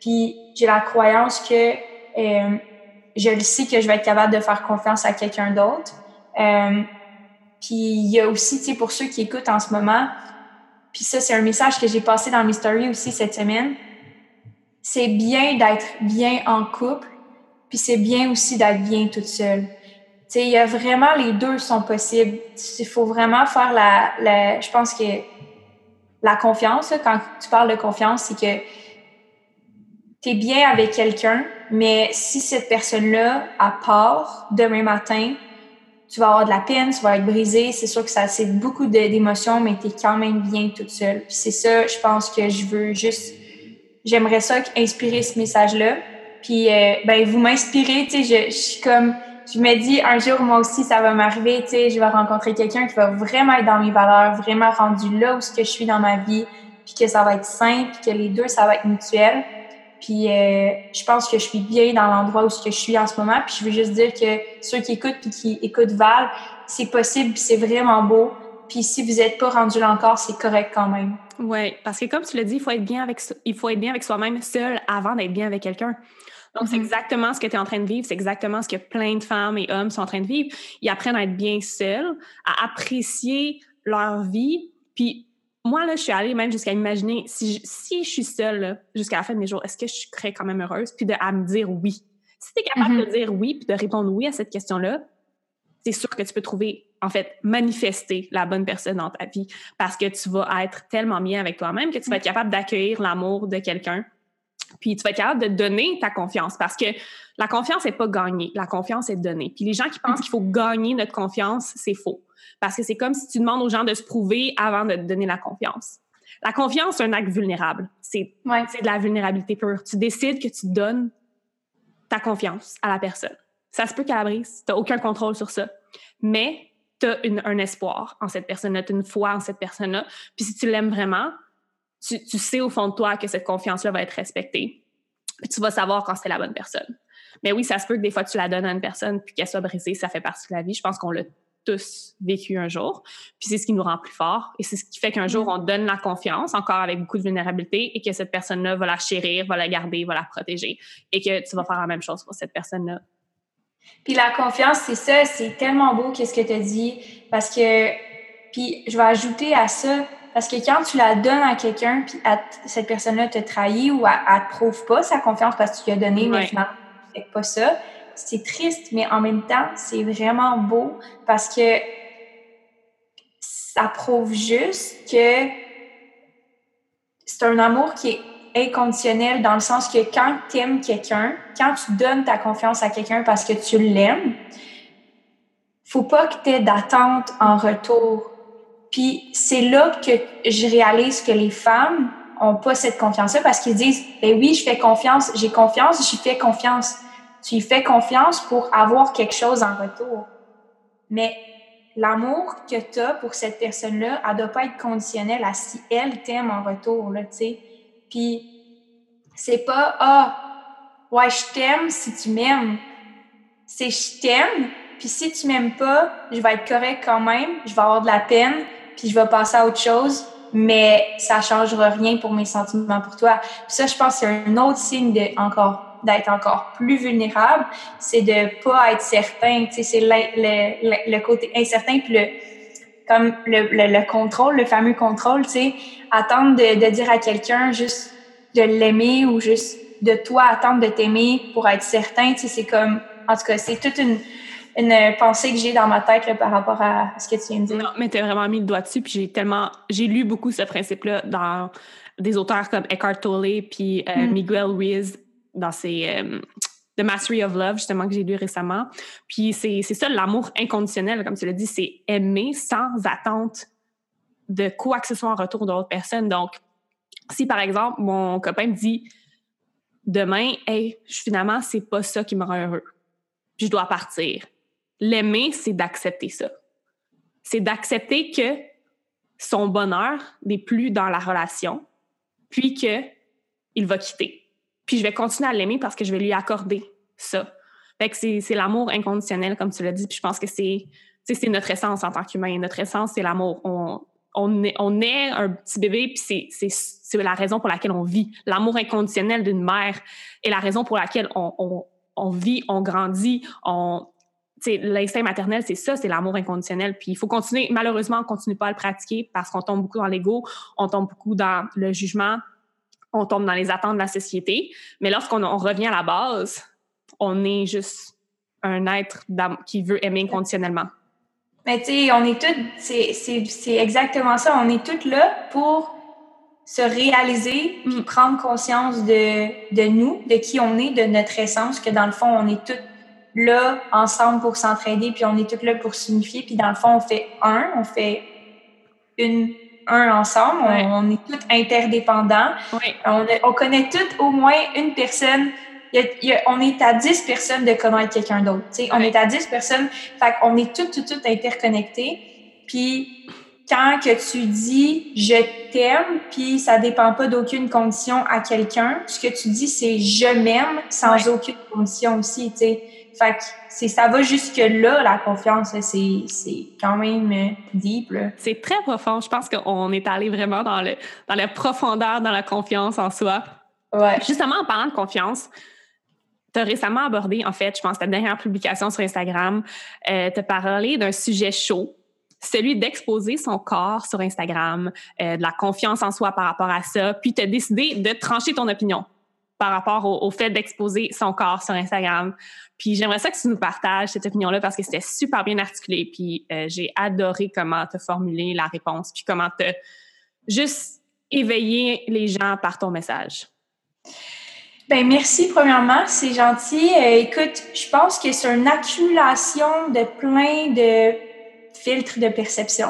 Puis j'ai la croyance que euh, je le sais que je vais être capable de faire confiance à quelqu'un d'autre. Euh, puis il y a aussi, tu sais, pour ceux qui écoutent en ce moment, puis ça, c'est un message que j'ai passé dans mes stories aussi cette semaine. C'est bien d'être bien en couple, puis c'est bien aussi d'être bien toute seule. Tu sais, il y a vraiment les deux sont possibles. Il faut vraiment faire la, la je pense que la confiance, quand tu parles de confiance, c'est que tu bien avec quelqu'un, mais si cette personne-là, à part demain matin, tu vas avoir de la peine, tu vas être brisé, c'est sûr que ça c'est beaucoup d'émotions, mais tu es quand même bien toute seule. Puis c'est ça, je pense que je veux juste, j'aimerais ça inspirer ce message-là. Puis euh, ben vous m'inspirez, tu sais, je, je suis comme, je me dis un jour moi aussi ça va m'arriver, tu sais, je vais rencontrer quelqu'un qui va vraiment être dans mes valeurs, vraiment rendu là où ce que je suis dans ma vie, puis que ça va être simple, puis que les deux ça va être mutuel. Puis euh, je pense que je suis bien dans l'endroit où je suis en ce moment. Puis je veux juste dire que ceux qui écoutent puis qui écoutent Val, c'est possible, c'est vraiment beau. Puis si vous n'êtes pas rendu là encore, c'est correct quand même. Oui, parce que comme tu l'as dit, il faut être bien avec il faut être bien avec soi-même seul avant d'être bien avec quelqu'un. Donc, c'est mm-hmm. exactement ce que tu es en train de vivre, c'est exactement ce que plein de femmes et hommes sont en train de vivre. Ils apprennent à être bien seuls, à apprécier leur vie, puis moi, là, je suis allée même jusqu'à imaginer si je, si je suis seule jusqu'à la fin de mes jours, est-ce que je serais quand même heureuse? Puis de, à me dire oui. Si tu es capable de mm-hmm. dire oui puis de répondre oui à cette question-là, c'est sûr que tu peux trouver, en fait, manifester la bonne personne dans ta vie parce que tu vas être tellement bien avec toi-même que tu vas être capable d'accueillir l'amour de quelqu'un. Puis tu vas être capable de donner ta confiance parce que la confiance n'est pas gagnée, la confiance est donnée. Puis les gens qui pensent mm-hmm. qu'il faut gagner notre confiance, c'est faux. Parce que c'est comme si tu demandes aux gens de se prouver avant de te donner la confiance. La confiance, c'est un acte vulnérable. C'est de la vulnérabilité pure. Tu décides que tu donnes ta confiance à la personne. Ça se peut qu'elle la brise. Tu n'as aucun contrôle sur ça. Mais tu as un espoir en cette personne-là, tu as une foi en cette personne-là. Puis si tu l'aimes vraiment, tu, tu, sais au fond de toi que cette confiance-là va être respectée. Puis tu vas savoir quand c'est la bonne personne. Mais oui, ça se peut que des fois tu la donnes à une personne puis qu'elle soit brisée, ça fait partie de la vie. Je pense qu'on l'a tous vécu un jour. Puis c'est ce qui nous rend plus forts et c'est ce qui fait qu'un jour, on donne la confiance, encore avec beaucoup de vulnérabilité, et que cette personne-là va la chérir, va la garder, va la protéger et que tu vas faire la même chose pour cette personne-là. Puis la confiance, c'est ça, c'est tellement beau qu'est-ce que tu as dit parce que, puis je vais ajouter à ça, parce que quand tu la donnes à quelqu'un, puis cette personne-là te trahit ou elle, ne prouve pas sa confiance parce que tu lui as donné, mais finalement, fait pas ça, c'est triste, mais en même temps, c'est vraiment beau parce que ça prouve juste que c'est un amour qui est inconditionnel dans le sens que quand tu aimes quelqu'un, quand tu donnes ta confiance à quelqu'un parce que tu l'aimes, faut pas que tu aies d'attente en retour. Puis c'est là que je réalise que les femmes ont pas cette confiance-là parce qu'ils disent, ben oui, je fais confiance, j'ai confiance, j'y fais confiance. Tu y fais confiance pour avoir quelque chose en retour. Mais l'amour que tu as pour cette personne-là, elle doit pas être conditionnelle à si elle t'aime en retour, là, tu sais. Puis c'est pas, ah, ouais, je t'aime si tu m'aimes. C'est je t'aime, puis si tu m'aimes pas, je vais être correct quand même, je vais avoir de la peine, puis je vais passer à autre chose, mais ça changera rien pour mes sentiments pour toi. Ça, je pense, c'est un autre signe de encore d'être encore plus vulnérable, c'est de pas être certain. Tu sais, c'est le, le, côté incertain puis le comme le, le, contrôle, le fameux contrôle. Tu sais, attendre de, de dire à quelqu'un juste de l'aimer ou juste de toi attendre de t'aimer pour être certain. Tu sais, c'est comme en tout cas, c'est toute une une pensée que j'ai dans ma tête là, par rapport à ce que tu viens de dire. Non, mais tu as vraiment mis le doigt dessus, puis j'ai tellement... J'ai lu beaucoup ce principe-là dans des auteurs comme Eckhart Tolle puis euh, mm. Miguel Ruiz dans ses... Euh, The Mastery of Love, justement, que j'ai lu récemment. Puis c'est ça, l'amour inconditionnel, comme tu l'as dit, c'est aimer sans attente de quoi que ce soit en retour d'autres personnes. Donc, si par exemple, mon copain me dit demain, hey, finalement, c'est pas ça qui me rend heureux, puis je dois partir L'aimer, c'est d'accepter ça. C'est d'accepter que son bonheur n'est plus dans la relation, puis que il va quitter. Puis je vais continuer à l'aimer parce que je vais lui accorder ça. Fait que c'est l'amour inconditionnel, comme tu l'as dit. Puis je pense que c'est notre essence en tant qu'humain. Notre essence, c'est l'amour. On, est, un petit bébé, puis c'est la raison pour laquelle on vit. L'amour inconditionnel d'une mère est la raison pour laquelle on, on vit, on grandit, on, l'instinct maternel, c'est ça, c'est l'amour inconditionnel. Puis il faut continuer, malheureusement, on continue pas à le pratiquer parce qu'on tombe beaucoup dans l'ego, on tombe beaucoup dans le jugement, on tombe dans les attentes de la société. Mais lorsqu'on revient à la base, on est juste un être qui veut aimer inconditionnellement. Mais tu sais, on est toutes, c'est exactement ça, on est toutes là pour se réaliser puis mm. prendre conscience de, de nous, de qui on est, de notre essence, que dans le fond, on est toutes là ensemble pour s'entraider, puis on est tous là pour s'unifier, puis dans le fond, on fait un, on fait une, un ensemble, on, est tous interdépendants. On, on, connaît toutes au moins une personne. on est à 10 personnes de connaître quelqu'un d'autre. On est à 10 personnes, fait on est toutes, toutes, toutes interconnectés. Puis quand que tu dis je t'aime, puis ça dépend pas d'aucune condition à quelqu'un, ce que tu dis c'est je m'aime sans aucune condition aussi, tu sais. Fait que c'est, ça va jusque-là, la confiance. C'est, c'est quand même euh, deep. C'est très profond. Je pense qu'on est allé vraiment dans, le, dans la profondeur, dans la confiance en soi. Ouais. Justement, en parlant de confiance, tu as récemment abordé, en fait, je pense, ta dernière publication sur Instagram, euh, tu as parlé d'un sujet chaud, celui d'exposer son corps sur Instagram, euh, de la confiance en soi par rapport à ça, puis tu as décidé de trancher ton opinion par rapport au, fait d'exposer son corps sur Instagram. Puis j'aimerais ça que tu nous partages cette opinion-là parce que c'était super bien articulé. Puis euh, j'ai adoré comment tu as formulé la réponse, puis comment tu juste éveillé les gens par ton message. Ben merci premièrement, c'est gentil. Euh, écoute, je pense que c'est une accumulation de plein de filtres de perception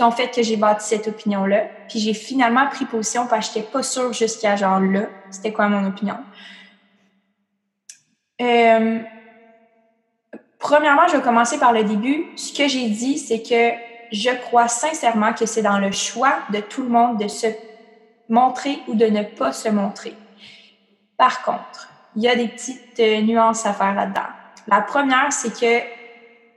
qui ont fait que j'ai bâti cette opinion-là. Puis j'ai finalement pris position parce que j'étais pas sûre jusqu'à genre là, c'était quoi mon opinion. Euh, premièrement, je vais commencer par le début. Ce que j'ai dit, c'est que je crois sincèrement que c'est dans le choix de tout le monde de se montrer ou de ne pas se montrer. Par contre, il y a des petites euh, nuances à faire là-dedans. La première, c'est que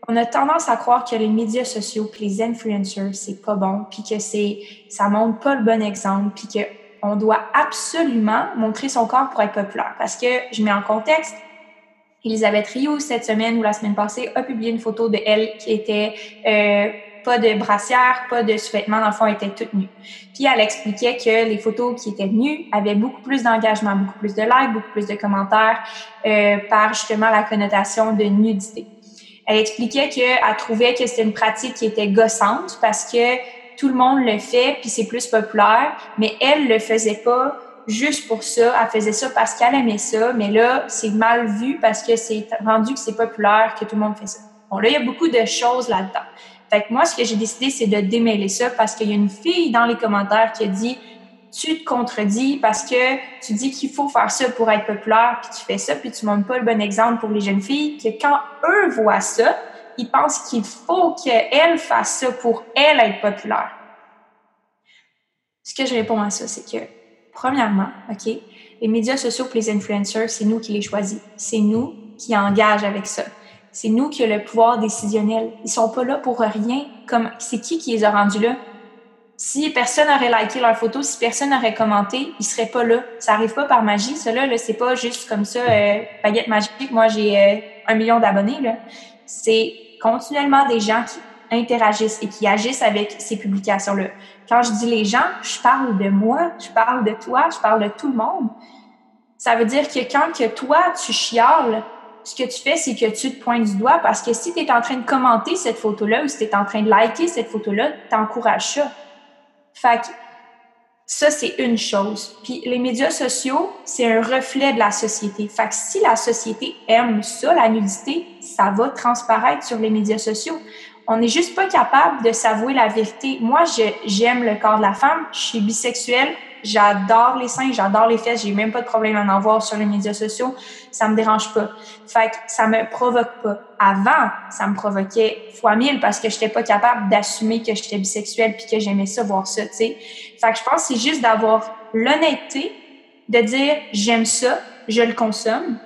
on a tendance à croire que les médias sociaux, que les influencers, c'est pas bon, puis que c'est, ça montre pas le bon exemple, puis que on doit absolument montrer son corps pour être populaire. Parce que je mets en contexte, Elisabeth Rioux, cette semaine ou la semaine passée, a publié une photo de elle qui était euh, pas de brassière, pas de sous-vêtements, dans le fond, elle était toute nue. Puis elle expliquait que les photos qui étaient nues avaient beaucoup plus d'engagement, beaucoup plus de likes, beaucoup plus de commentaires euh, par justement la connotation de nudité. Elle expliquait qu'elle trouvait que c'était une pratique qui était gossante parce que tout le monde le fait puis c'est plus populaire, mais elle le faisait pas juste pour ça. Elle faisait ça parce qu'elle aimait ça, mais là, c'est mal vu parce que c'est rendu que c'est populaire, que tout le monde fait ça. Bon, là, il y a beaucoup de choses là-dedans. Fait que moi, ce que j'ai décidé, c'est de démêler ça parce qu'il y a une fille dans les commentaires qui a dit tu te contredis parce que tu dis qu'il faut faire ça pour être populaire, puis tu fais ça, puis tu montres pas le bon exemple pour les jeunes filles, que quand eux voient ça, ils pensent qu'il faut qu'elles fassent ça pour elles être populaires. Ce que je réponds à ça, c'est que, premièrement, OK, les médias sociaux pour les influencers, c'est nous qui les choisissons. C'est nous qui engagent avec ça. C'est nous qui avons le pouvoir décisionnel. Ils sont pas là pour rien. Comme, c'est qui qui les a rendus là? Si personne n'aurait liké leur photo, si personne n'aurait commenté, ils seraient pas là. Ça arrive pas par magie. Cela, là, c'est pas juste comme ça, euh, baguette magique. Moi, j'ai euh, un million d'abonnés. C'est continuellement des gens qui interagissent et qui agissent avec ces publications-là. Quand je dis les gens, je parle de moi, je parle de toi, je parle de tout le monde. Ça veut dire que quand que toi, tu chiales, ce que tu fais, c'est que tu te pointes du doigt parce que si tu es en train de commenter cette photo-là ou si tu es en train de liker cette photo-là, tu encourages ça. Fait que ça, c'est une chose. Puis les médias sociaux, c'est un reflet de la société. Fait si la société aime ça, la nudité, ça va transparaître sur les médias sociaux on n'est juste pas capable de s'avouer la vérité. Moi, j'aime le corps de la femme, je suis bisexuelle, j'adore les seins, j'adore les fesses, j'ai même pas de problème à en voir sur les médias sociaux, ça me dérange pas. Fait que ça me provoque pas. Avant, ça me provoquait fois mille parce que j'étais pas capable d'assumer que j'étais bisexuelle puis que j'aimais ça voir ça, tu sais. Fait que je pense que c'est juste d'avoir l'honnêteté de dire j'aime ça, je le consomme,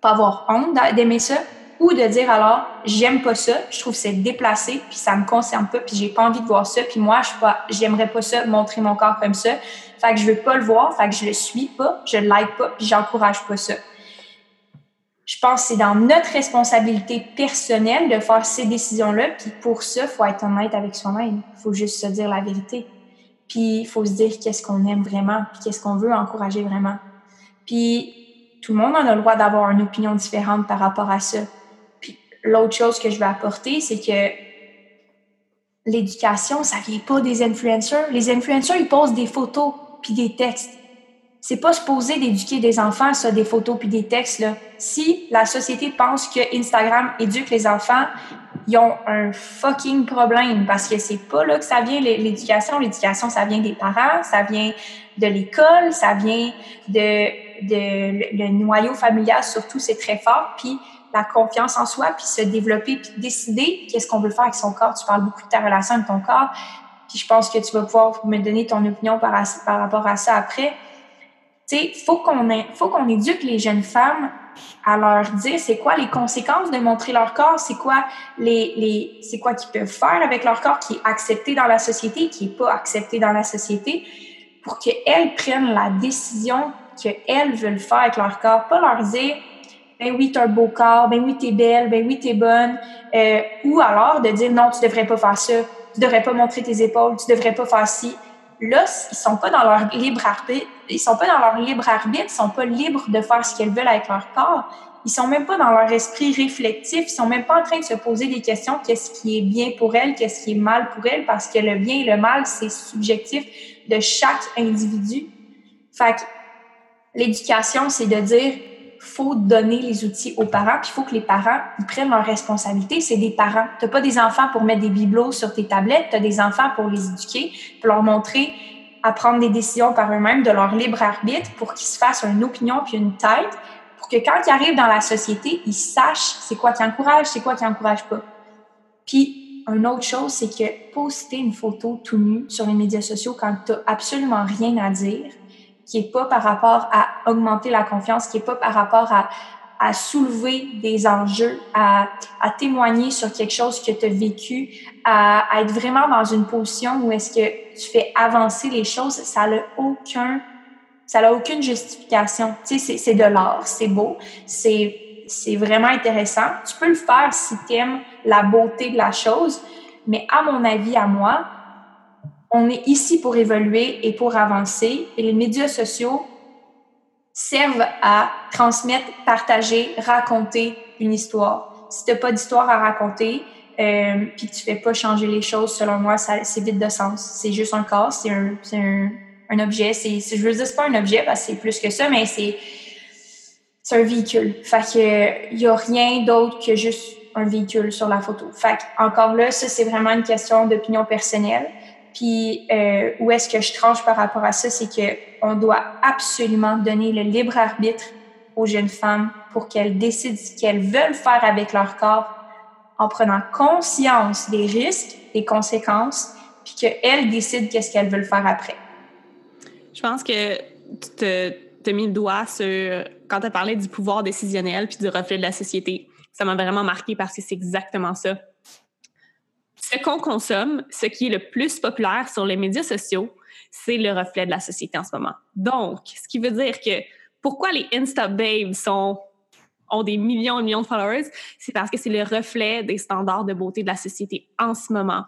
pas avoir honte d'aimer ça, ou de dire alors j'aime pas ça, je trouve c'est déplacé, puis ça me concerne pas, puis j'ai pas envie de voir ça, puis moi je pas, j'aimerais pas ça montrer mon corps comme ça, fait que je veux pas le voir, fait que je le suis pas, je le like pas, puis j'encourage pas ça. Je pense que c'est dans notre responsabilité personnelle de faire ces décisions-là, puis pour ça, faut être honnête avec soi-même. Faut juste se dire la vérité. Puis il faut se dire qu'est-ce qu'on aime vraiment, puis qu'est-ce qu'on veut encourager vraiment. Puis tout le monde en a le droit d'avoir une opinion différente par rapport à ça l'autre chose que je veux apporter, c'est que l'éducation, ça vient pas des influenceurs. Les influenceurs, ils posent des photos puis des textes. C'est pas supposé d'éduquer des enfants, ça, des photos puis des textes, là. Si la société pense que Instagram éduque les enfants, ils ont un fucking problème parce que c'est pas là que ça vient, l'éducation. L'éducation, ça vient des parents, ça vient de l'école, ça vient de, le, noyau familial, surtout, c'est très fort. Puis la confiance en soi, puis se développer, puis décider qu'est-ce qu'on veut faire avec son corps. Tu parles beaucoup de ta relation avec ton corps, puis je pense que tu vas pouvoir me donner ton opinion par, rapport à ça après. Tu sais, faut qu'on faut qu'on éduque les jeunes femmes à leur dire c'est quoi les conséquences de montrer leur corps, c'est quoi les, les c'est quoi qu'ils peuvent faire avec leur corps qui est accepté dans la société, qui est pas accepté dans la société, pour qu'elles prennent la décision qu'elles veulent faire avec leur corps, pas leur dire ben oui, t'as un beau corps, ben oui, t'es belle, ben oui, t'es bonne. Euh, ou alors de dire non, tu devrais pas faire ça, tu devrais pas montrer tes épaules, tu devrais pas faire ci. Là, ils sont pas dans leur libre arbitre, ils sont pas dans leur libre arbitre, ils sont pas libres de faire ce qu'elles veulent avec leur corps. Ils sont même pas dans leur esprit réflectif, ils sont même pas en train de se poser des questions qu'est-ce qui est bien pour elles, qu'est-ce qui est mal pour elles, parce que le bien et le mal, c'est subjectif de chaque individu. Fait que l'éducation, c'est de dire faut donner les outils aux parents, puis il faut que les parents prennent leurs responsabilités. C'est des parents. Tu n'as pas des enfants pour mettre des bibelots sur tes tablettes, tu as des enfants pour les éduquer, pour leur montrer à prendre des décisions par eux-mêmes, de leur libre arbitre, pour qu'ils se fassent une opinion puis une tête, pour que quand ils arrivent dans la société, ils sachent c'est quoi qui encourage, c'est quoi qui encourage pas. Puis, une autre chose, c'est que poster une photo tout nu sur les médias sociaux quand tu n'as absolument rien à dire, qui est pas par rapport à augmenter la confiance, qui est pas par rapport à, à soulever des enjeux, à, à témoigner sur quelque chose que tu as vécu, à, à, être vraiment dans une position où est-ce que tu fais avancer les choses, ça n'a aucun, ça n'a aucune justification. Tu sais, c'est de l'art, c'est beau, c'est c'est vraiment intéressant. Tu peux le faire si tu aimes la beauté de la chose, mais à mon avis, à moi, on est ici pour évoluer et pour avancer et les médias sociaux servent à transmettre, partager, raconter une histoire. Si tu n'as pas d'histoire à raconter, euh, puis que tu fais pas changer les choses, selon moi, c'est vide de sens. C'est juste un corps, c'est un, un, un, objet. C'est, je veux dire, c'est pas un objet parce que c'est plus que ça, mais c'est, c'est un véhicule. Fait que y a rien d'autre que juste un véhicule sur la photo. Fait encore là, ça, c'est vraiment une question d'opinion personnelle. Puis euh, où est-ce que je tranche par rapport à ça, c'est que on doit absolument donner le libre arbitre aux jeunes femmes pour qu'elles décident ce qu'elles veulent faire avec leur corps en prenant conscience des risques, des conséquences, puis qu'elles décident qu'est-ce qu'elles veulent faire après. Je pense que tu te, mis le doigt sur quand tu as parlé du pouvoir décisionnel puis du reflet de la société. Ça m'a vraiment marqué parce que c'est exactement ça. Ce qu'on consomme, ce qui est le plus populaire sur les médias sociaux, c'est le reflet de la société en ce moment. Donc, ce qui veut dire que pourquoi les Insta Babes ont des millions et millions de followers, c'est parce que c'est le reflet des standards de beauté de la société en ce moment.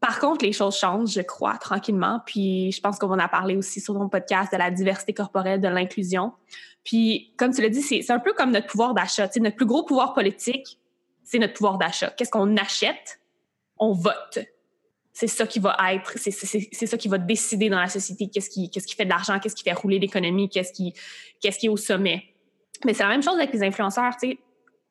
Par contre, les choses changent, je crois, tranquillement. Puis je pense qu'on en parler aussi sur ton podcast de la diversité corporelle, de l'inclusion. Puis, comme tu l'as dit, c'est un peu comme notre pouvoir d'achat. Notre plus gros pouvoir politique, c'est notre pouvoir d'achat. Qu'est-ce qu'on achète? On vote. C'est ça qui va être, c'est ça qui va décider dans la société qu'est-ce qui, qui fait de l'argent, qu'est-ce qui fait rouler l'économie, qu'est-ce qui, qu'est-ce qui est au sommet. Mais c'est la même chose avec les influenceurs.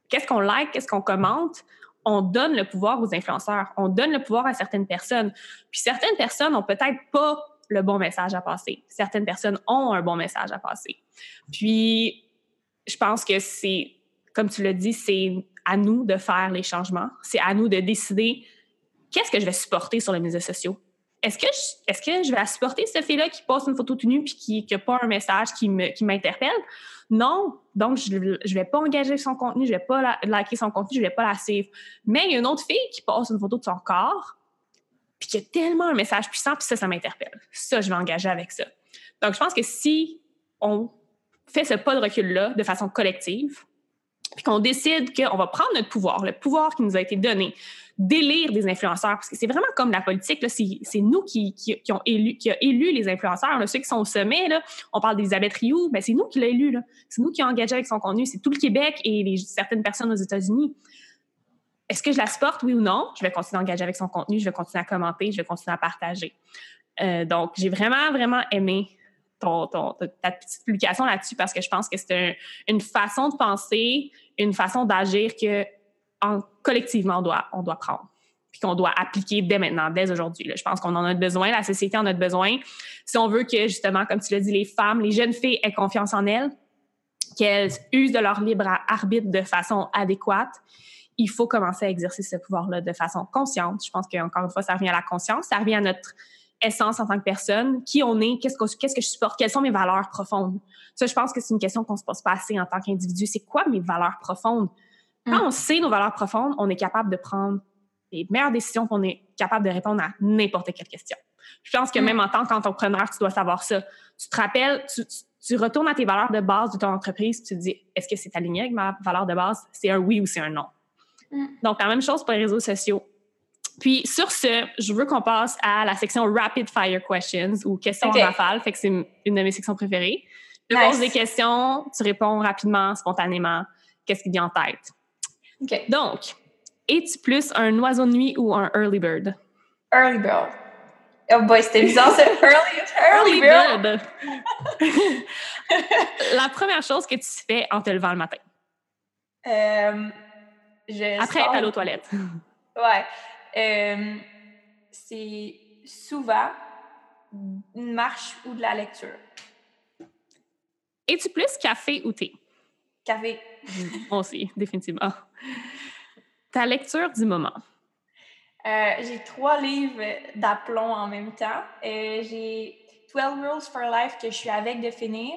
Qu'est-ce qu'on like, qu'est-ce qu'on commente? On donne le pouvoir aux influenceurs. On donne le pouvoir à certaines personnes. Puis certaines personnes ont peut-être pas le bon message à passer. Certaines personnes ont un bon message à passer. Puis, je pense que c'est, comme tu l'as dit, c'est à nous de faire les changements. C'est à nous de décider qu'est-ce que je vais supporter sur les médias sociaux? Est-ce que, je, vais supporter cette fille-là qui poste une photo tout nue puis qui n'a pas un message qui, m'interpelle? Non. Donc, je ne vais pas engager son contenu, je ne vais pas liker son contenu, je ne vais pas la suivre. Mais il y a une autre fille qui poste une photo de son corps puis qui a tellement un message puissant, puis ça, ça m'interpelle. Ça, je vais engager avec ça. Donc, je pense que si on fait ce pas de recul-là de façon collective, puis qu'on décide qu'on va prendre notre pouvoir, le pouvoir qui nous a été donné, d'élire des influenceurs, parce que c'est vraiment comme la politique, c'est nous qui, qui, ont élu, qui a élu les influenceurs, ceux qui sont au sommet, là, on parle d'Elisabeth Rioux, mais c'est nous qui l'a élu, c'est nous qui avons engagé avec son contenu, c'est tout le Québec et certaines personnes aux États-Unis. Est-ce que je la supporte, oui ou non? Je vais continuer d'engager avec son contenu, je vais continuer à commenter, je vais continuer à partager. Euh, donc, j'ai vraiment, vraiment aimé ta petite publication là-dessus parce que je pense que c'est une façon de penser, une façon d'agir que en, collectivement on doit, on doit prendre puis qu'on doit appliquer dès maintenant, dès aujourd'hui. Je pense qu'on en a besoin, la société en a besoin. Si on veut que, justement, comme tu l'as dit, les femmes, les jeunes filles aient confiance en elles, qu'elles usent de leur libre arbitre de façon adéquate, il faut commencer à exercer ce pouvoir-là de façon consciente. Je pense qu'encore une fois, ça revient à la conscience, ça revient à notre essence en tant que personne, qui on est, qu'est-ce que, qu'est-ce que je supporte, quelles sont mes valeurs profondes. Ça, je pense que c'est une question qu'on se pose pas assez en tant qu'individu. C'est quoi mes valeurs profondes? Quand mm. on sait nos valeurs profondes, on est capable de prendre les meilleures décisions, on est capable de répondre à n'importe quelle question. Je pense que mm. même en tant qu'entrepreneur, tu dois savoir ça. Tu te rappelles, tu, retournes à tes valeurs de base de ton entreprise, tu te dis, est-ce que c'est aligné avec ma valeur de base? C'est un oui ou c'est un non. Mm. Donc, la même chose pour les réseaux sociaux. Puis, sur ce, je veux qu'on passe à la section Rapid Fire Questions ou questions en rafale. Fait que c'est une de mes sections préférées. Je pose des questions, tu réponds rapidement, spontanément. Qu'est-ce qui vient en tête? Donc, es-tu plus un oiseau de nuit ou un early bird? Early bird. Oh boy, c'était bizarre, c'est early, early, bird. La première chose que tu fais en te levant le matin? Euh, Après être allé aux toilettes. Ouais. Euh, c'est souvent une marche ou de la lecture. Es-tu plus café ou thé? Café. Moi aussi, définitivement. Ta lecture du moment? Euh, j'ai trois livres d'aplomb en même temps. Euh, j'ai 12 Rules for Life que je suis avec de finir.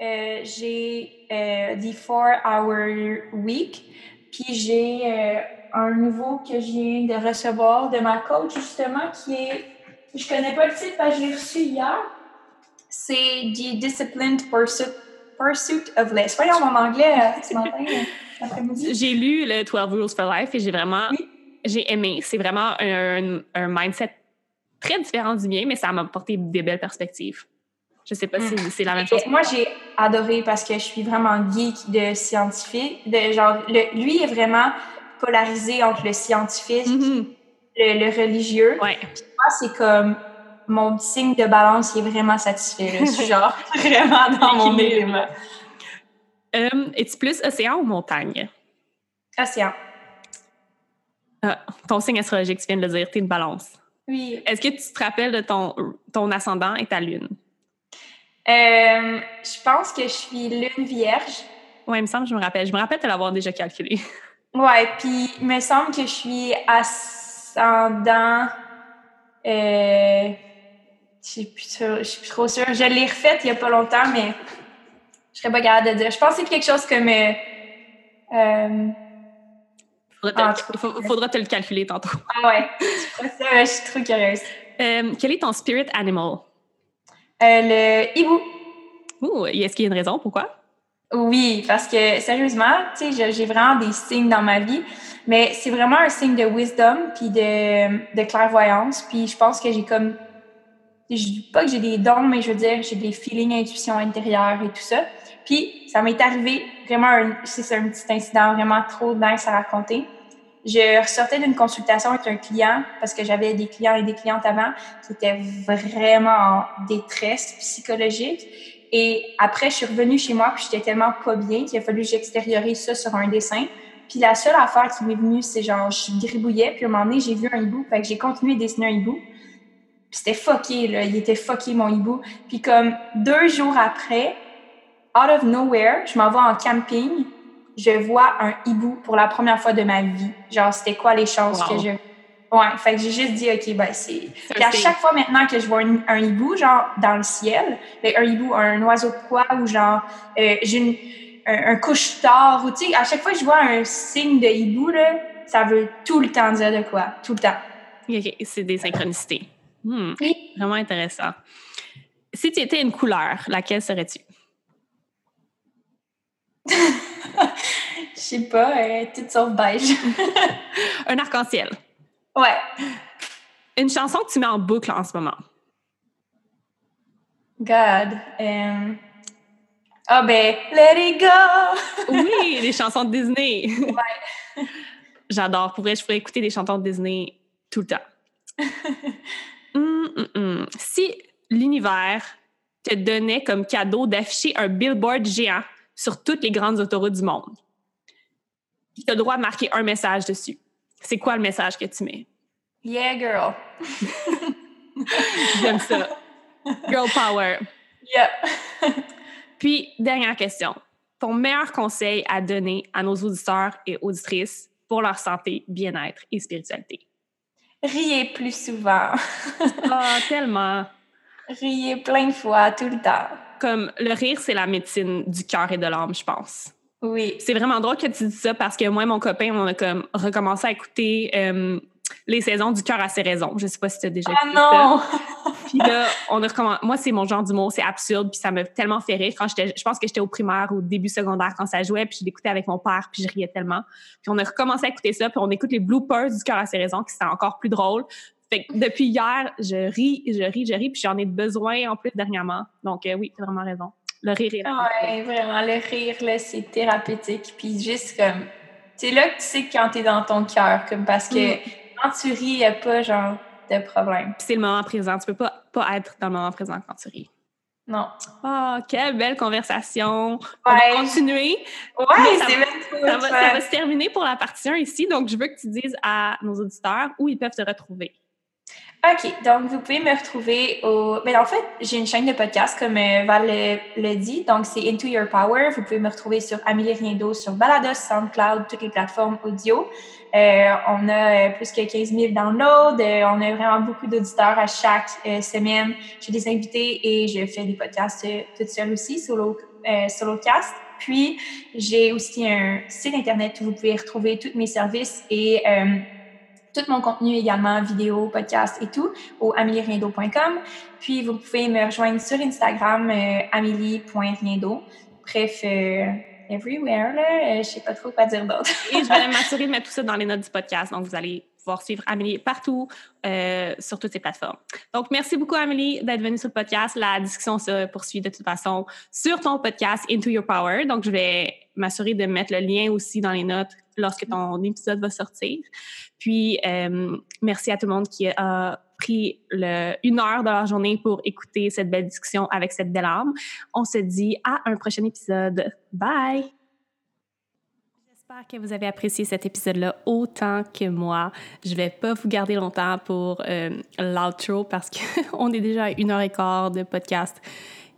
Euh, j'ai The Four Hour Week. Puis j'ai un nouveau que je viens de recevoir de ma coach, justement, qui est. Je connais pas le titre parce que je l'ai reçu hier. C'est The Disciplined Pursuit, Pursuit of Less. Voyons mon anglais ce matin. J'ai lu le 12 Rules for Life et j'ai vraiment j'ai aimé. C'est vraiment un, un, mindset très différent du mien, mais ça m'a apporté des belles perspectives. Je sais pas si mm. c'est la même chose. Moi, j'ai adoré parce que je suis vraiment geek de scientifique. De, genre, lui est vraiment polarisé entre le scientifique mm-hmm. et le, religieux. Ouais. moi, c'est comme mon signe de balance il est vraiment satisfait. Je suis genre vraiment dans mon élément. Euh, Es-tu plus océan ou montagne? Océan. Ah, ton signe astrologique, tu viens de le dire, tu es une balance. Oui. Est-ce que tu te rappelles de ton, ton ascendant et ta lune? Euh, je pense que je suis lune vierge. Oui, il me semble que je me rappelle. Je me rappelle de l'avoir déjà calculé. Ouais, puis il me semble que je suis ascendant. Euh, je suis trop sûre. Je l'ai refaite il y a pas longtemps, mais je serais pas capable de dire. Je pense que c'est quelque chose comme. euh, euh, Faudra te, le calculer tantôt. ah ouais, je suis trop curieuse. Euh, quel est ton spirit animal? Euh, le hibou. Ouh, est-ce qu'il y a une raison? Pourquoi? Oui, parce que sérieusement, tu sais, j'ai- j'ai vraiment des signes dans ma vie, mais c'est vraiment un signe de wisdom puis de, de clairvoyance. Puis je pense que j'ai comme, je dis pas que j'ai des dons, mais je veux dire, j'ai des feelings, intuitions intérieures et tout ça. Puis ça m'est arrivé vraiment, c'est un petit incident vraiment trop nice à raconter. Je ressortais d'une consultation avec un client parce que j'avais des clients et des clientes avant qui étaient vraiment en détresse psychologique. Et après, je suis revenue chez moi, puis j'étais tellement pas bien qu'il a fallu que j'extériorise ça sur un dessin. Puis la seule affaire qui m'est venue, c'est genre, je gribouillais, puis à un moment donné, j'ai vu un hibou, fait que j'ai continué de dessiner un hibou. C'était fucké, là, il était fucké, mon hibou. Puis comme deux jours après, out of nowhere, je m'en vais en camping, je vois un hibou pour la première fois de ma vie. Genre, c'était quoi les Wow. que je... Ouais, fait que j'ai juste dit, OK, ben c'est... Puis à chaque fois maintenant que je vois un, un hibou, genre dans le ciel, ben, un hibou, un oiseau de proie ou genre euh, j'ai une- un, un couche-tard ou tu sais, à chaque fois que je vois un signe de hibou, là, ça veut tout le temps dire de quoi, tout le temps. Ok, c'est des synchronicités. Hmm. Vraiment intéressant. Si tu étais une couleur, laquelle serais-tu? Je sais pas, euh, toute sauf beige. Un arc-en-ciel. ouais. Une chanson que tu mets en boucle en ce moment. God. euh, Ah ben, let it go! Oui, des chansons de Disney. J'adore. Pour vrai, je pourrais écouter des chansons de Disney tout le temps. Hum, hum, hum. Si l'univers te donnait comme cadeau d'afficher un billboard géant sur toutes les grandes autoroutes du monde, tu as le droit de marquer un message dessus. C'est quoi le message que tu mets? Yeah, girl. J'aime ça. Girl power. Yeah. Puis, dernière question. Ton meilleur conseil à donner à nos auditeurs et auditrices pour leur santé, bien-être et spiritualité? Riez plus souvent. Ah, tellement. Riez plein de fois, tout le temps. Comme le rire, c'est la médecine du cœur et de l'âme, je pense. Oui. C'est vraiment drôle que tu dis ça parce que moi et mon copain, on a comme recommencé à écouter euh, les saisons du cœur à ses raisons. Je sais pas si tu as déjà Ah écouté ça. non! Puis là, on a recommen- Moi, c'est mon genre d'humour, c'est absurde, puis ça m'a tellement fait rire. Quand je pense que j'étais au primaire ou au début secondaire quand ça jouait, puis je l'écoutais avec mon père, puis je riais tellement. Puis on a recommencé à écouter ça, puis on écoute les bloopers du cœur à ses raisons, qui c'était encore plus drôle. Fait que depuis hier, je ris, je ris, je ris, puis j'en ai besoin en plus dernièrement. Donc euh, oui, tu as vraiment raison. Le rire est là. Ouais, vraiment, le rire, là, c'est thérapeutique. Puis juste comme, c'est là que tu sais quand t'es dans ton cœur, comme parce que Mm. Quand tu ris, il n'y a pas genre de problème. C'est le moment présent. Tu peux pas, pas être dans le moment présent quand tu ris. Non. Ah, quelle belle conversation. On va continuer. ouais ça c'est va- Ça va, ça va se terminer pour la partie 1 ici. Donc, je veux que tu dises à nos auditeurs où ils peuvent te retrouver. OK, donc vous pouvez me retrouver au... Ben, en fait, j'ai une chaîne de podcast, comme euh, Val le, dit, donc c'est Into Your Power. Vous pouvez me retrouver sur Amélie Riendo, sur Balados, SoundCloud, toutes les plateformes audio. Euh, on a euh, plus que 15 000 downloads. Euh, on a vraiment beaucoup d'auditeurs à chaque semaine. J'ai des invités et je fais des podcasts euh, toute seule aussi, solo, euh, solocast. Puis, j'ai aussi un site Internet où vous pouvez retrouver tous mes services et tout mon contenu également, vidéo, podcast et tout, au amelieriendo.com. Puis, vous pouvez me rejoindre sur Instagram, euh, amélie.riendo. Bref, euh, everywhere, là. Euh, je sais pas trop quoi dire d'autre. Et je vais m'assurer de mettre tout ça dans les notes du podcast. Donc, vous allez pouvoir suivre Amélie partout euh, sur toutes ces plateformes. Donc, merci beaucoup, Amélie, d'être venue sur le podcast. La discussion se poursuit de toute façon sur ton podcast Into Your Power. Donc, je vais m'assurer de mettre le lien aussi dans les notes lorsque ton épisode va sortir. Puis, euh, merci à tout le monde qui a pris une heure de leur journée pour écouter cette belle discussion avec cette belle âme. On se dit à un prochain épisode. Bye! J'espère que vous avez apprécié cet épisode-là autant que moi. Je vais pas vous garder longtemps pour euh, l'outro parce qu'on est déjà à une heure et quart de podcast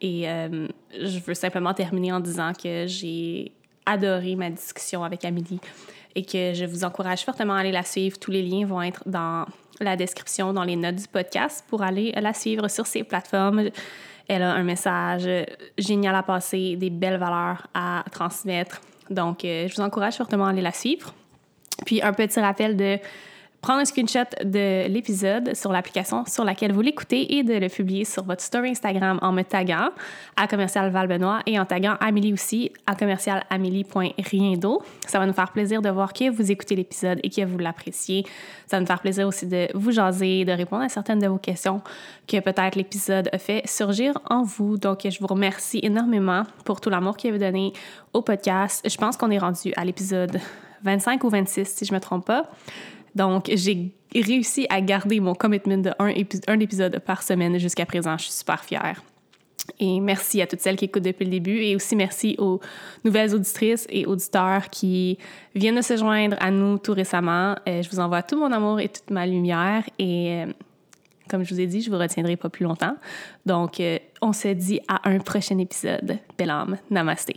et euh, je veux simplement terminer en disant que j'ai adoré ma discussion avec Amélie et que je vous encourage fortement à aller la suivre. Tous les liens vont être dans la description, dans les notes du podcast pour aller la suivre sur ces plateformes. Elle a un message génial à passer, des belles valeurs à transmettre. Donc, euh, je vous encourage fortement à aller la suivre. Puis, un petit rappel de prendre un screenshot de l'épisode sur l'application sur laquelle vous l'écoutez et de le publier sur votre story Instagram en me taguant à commercial Valbenois et en taguant Amélie aussi à commercial Amélie.riendo. Ça va nous faire plaisir de voir que vous écoutez l'épisode et que vous l'appréciez. Ça va nous faire plaisir aussi de vous jaser, de répondre à certaines de vos questions que peut-être l'épisode a fait surgir en vous. Donc, je vous remercie énormément pour tout l'amour que vous donné au podcast. Je pense qu'on est rendu à l'épisode 25 ou 26, si je me trompe pas. Donc, j'ai réussi à garder mon commitment de un, épisode par semaine jusqu'à présent. Je suis super fière. Et merci à toutes celles qui écoutent depuis le début et aussi merci aux nouvelles auditrices et auditeurs qui viennent de se joindre à nous tout récemment. Euh, je vous envoie tout mon amour et toute ma lumière et euh, comme je vous ai dit, je vous retiendrai pas plus longtemps. Donc, euh, on se dit à un prochain épisode. Belle âme. Namasté.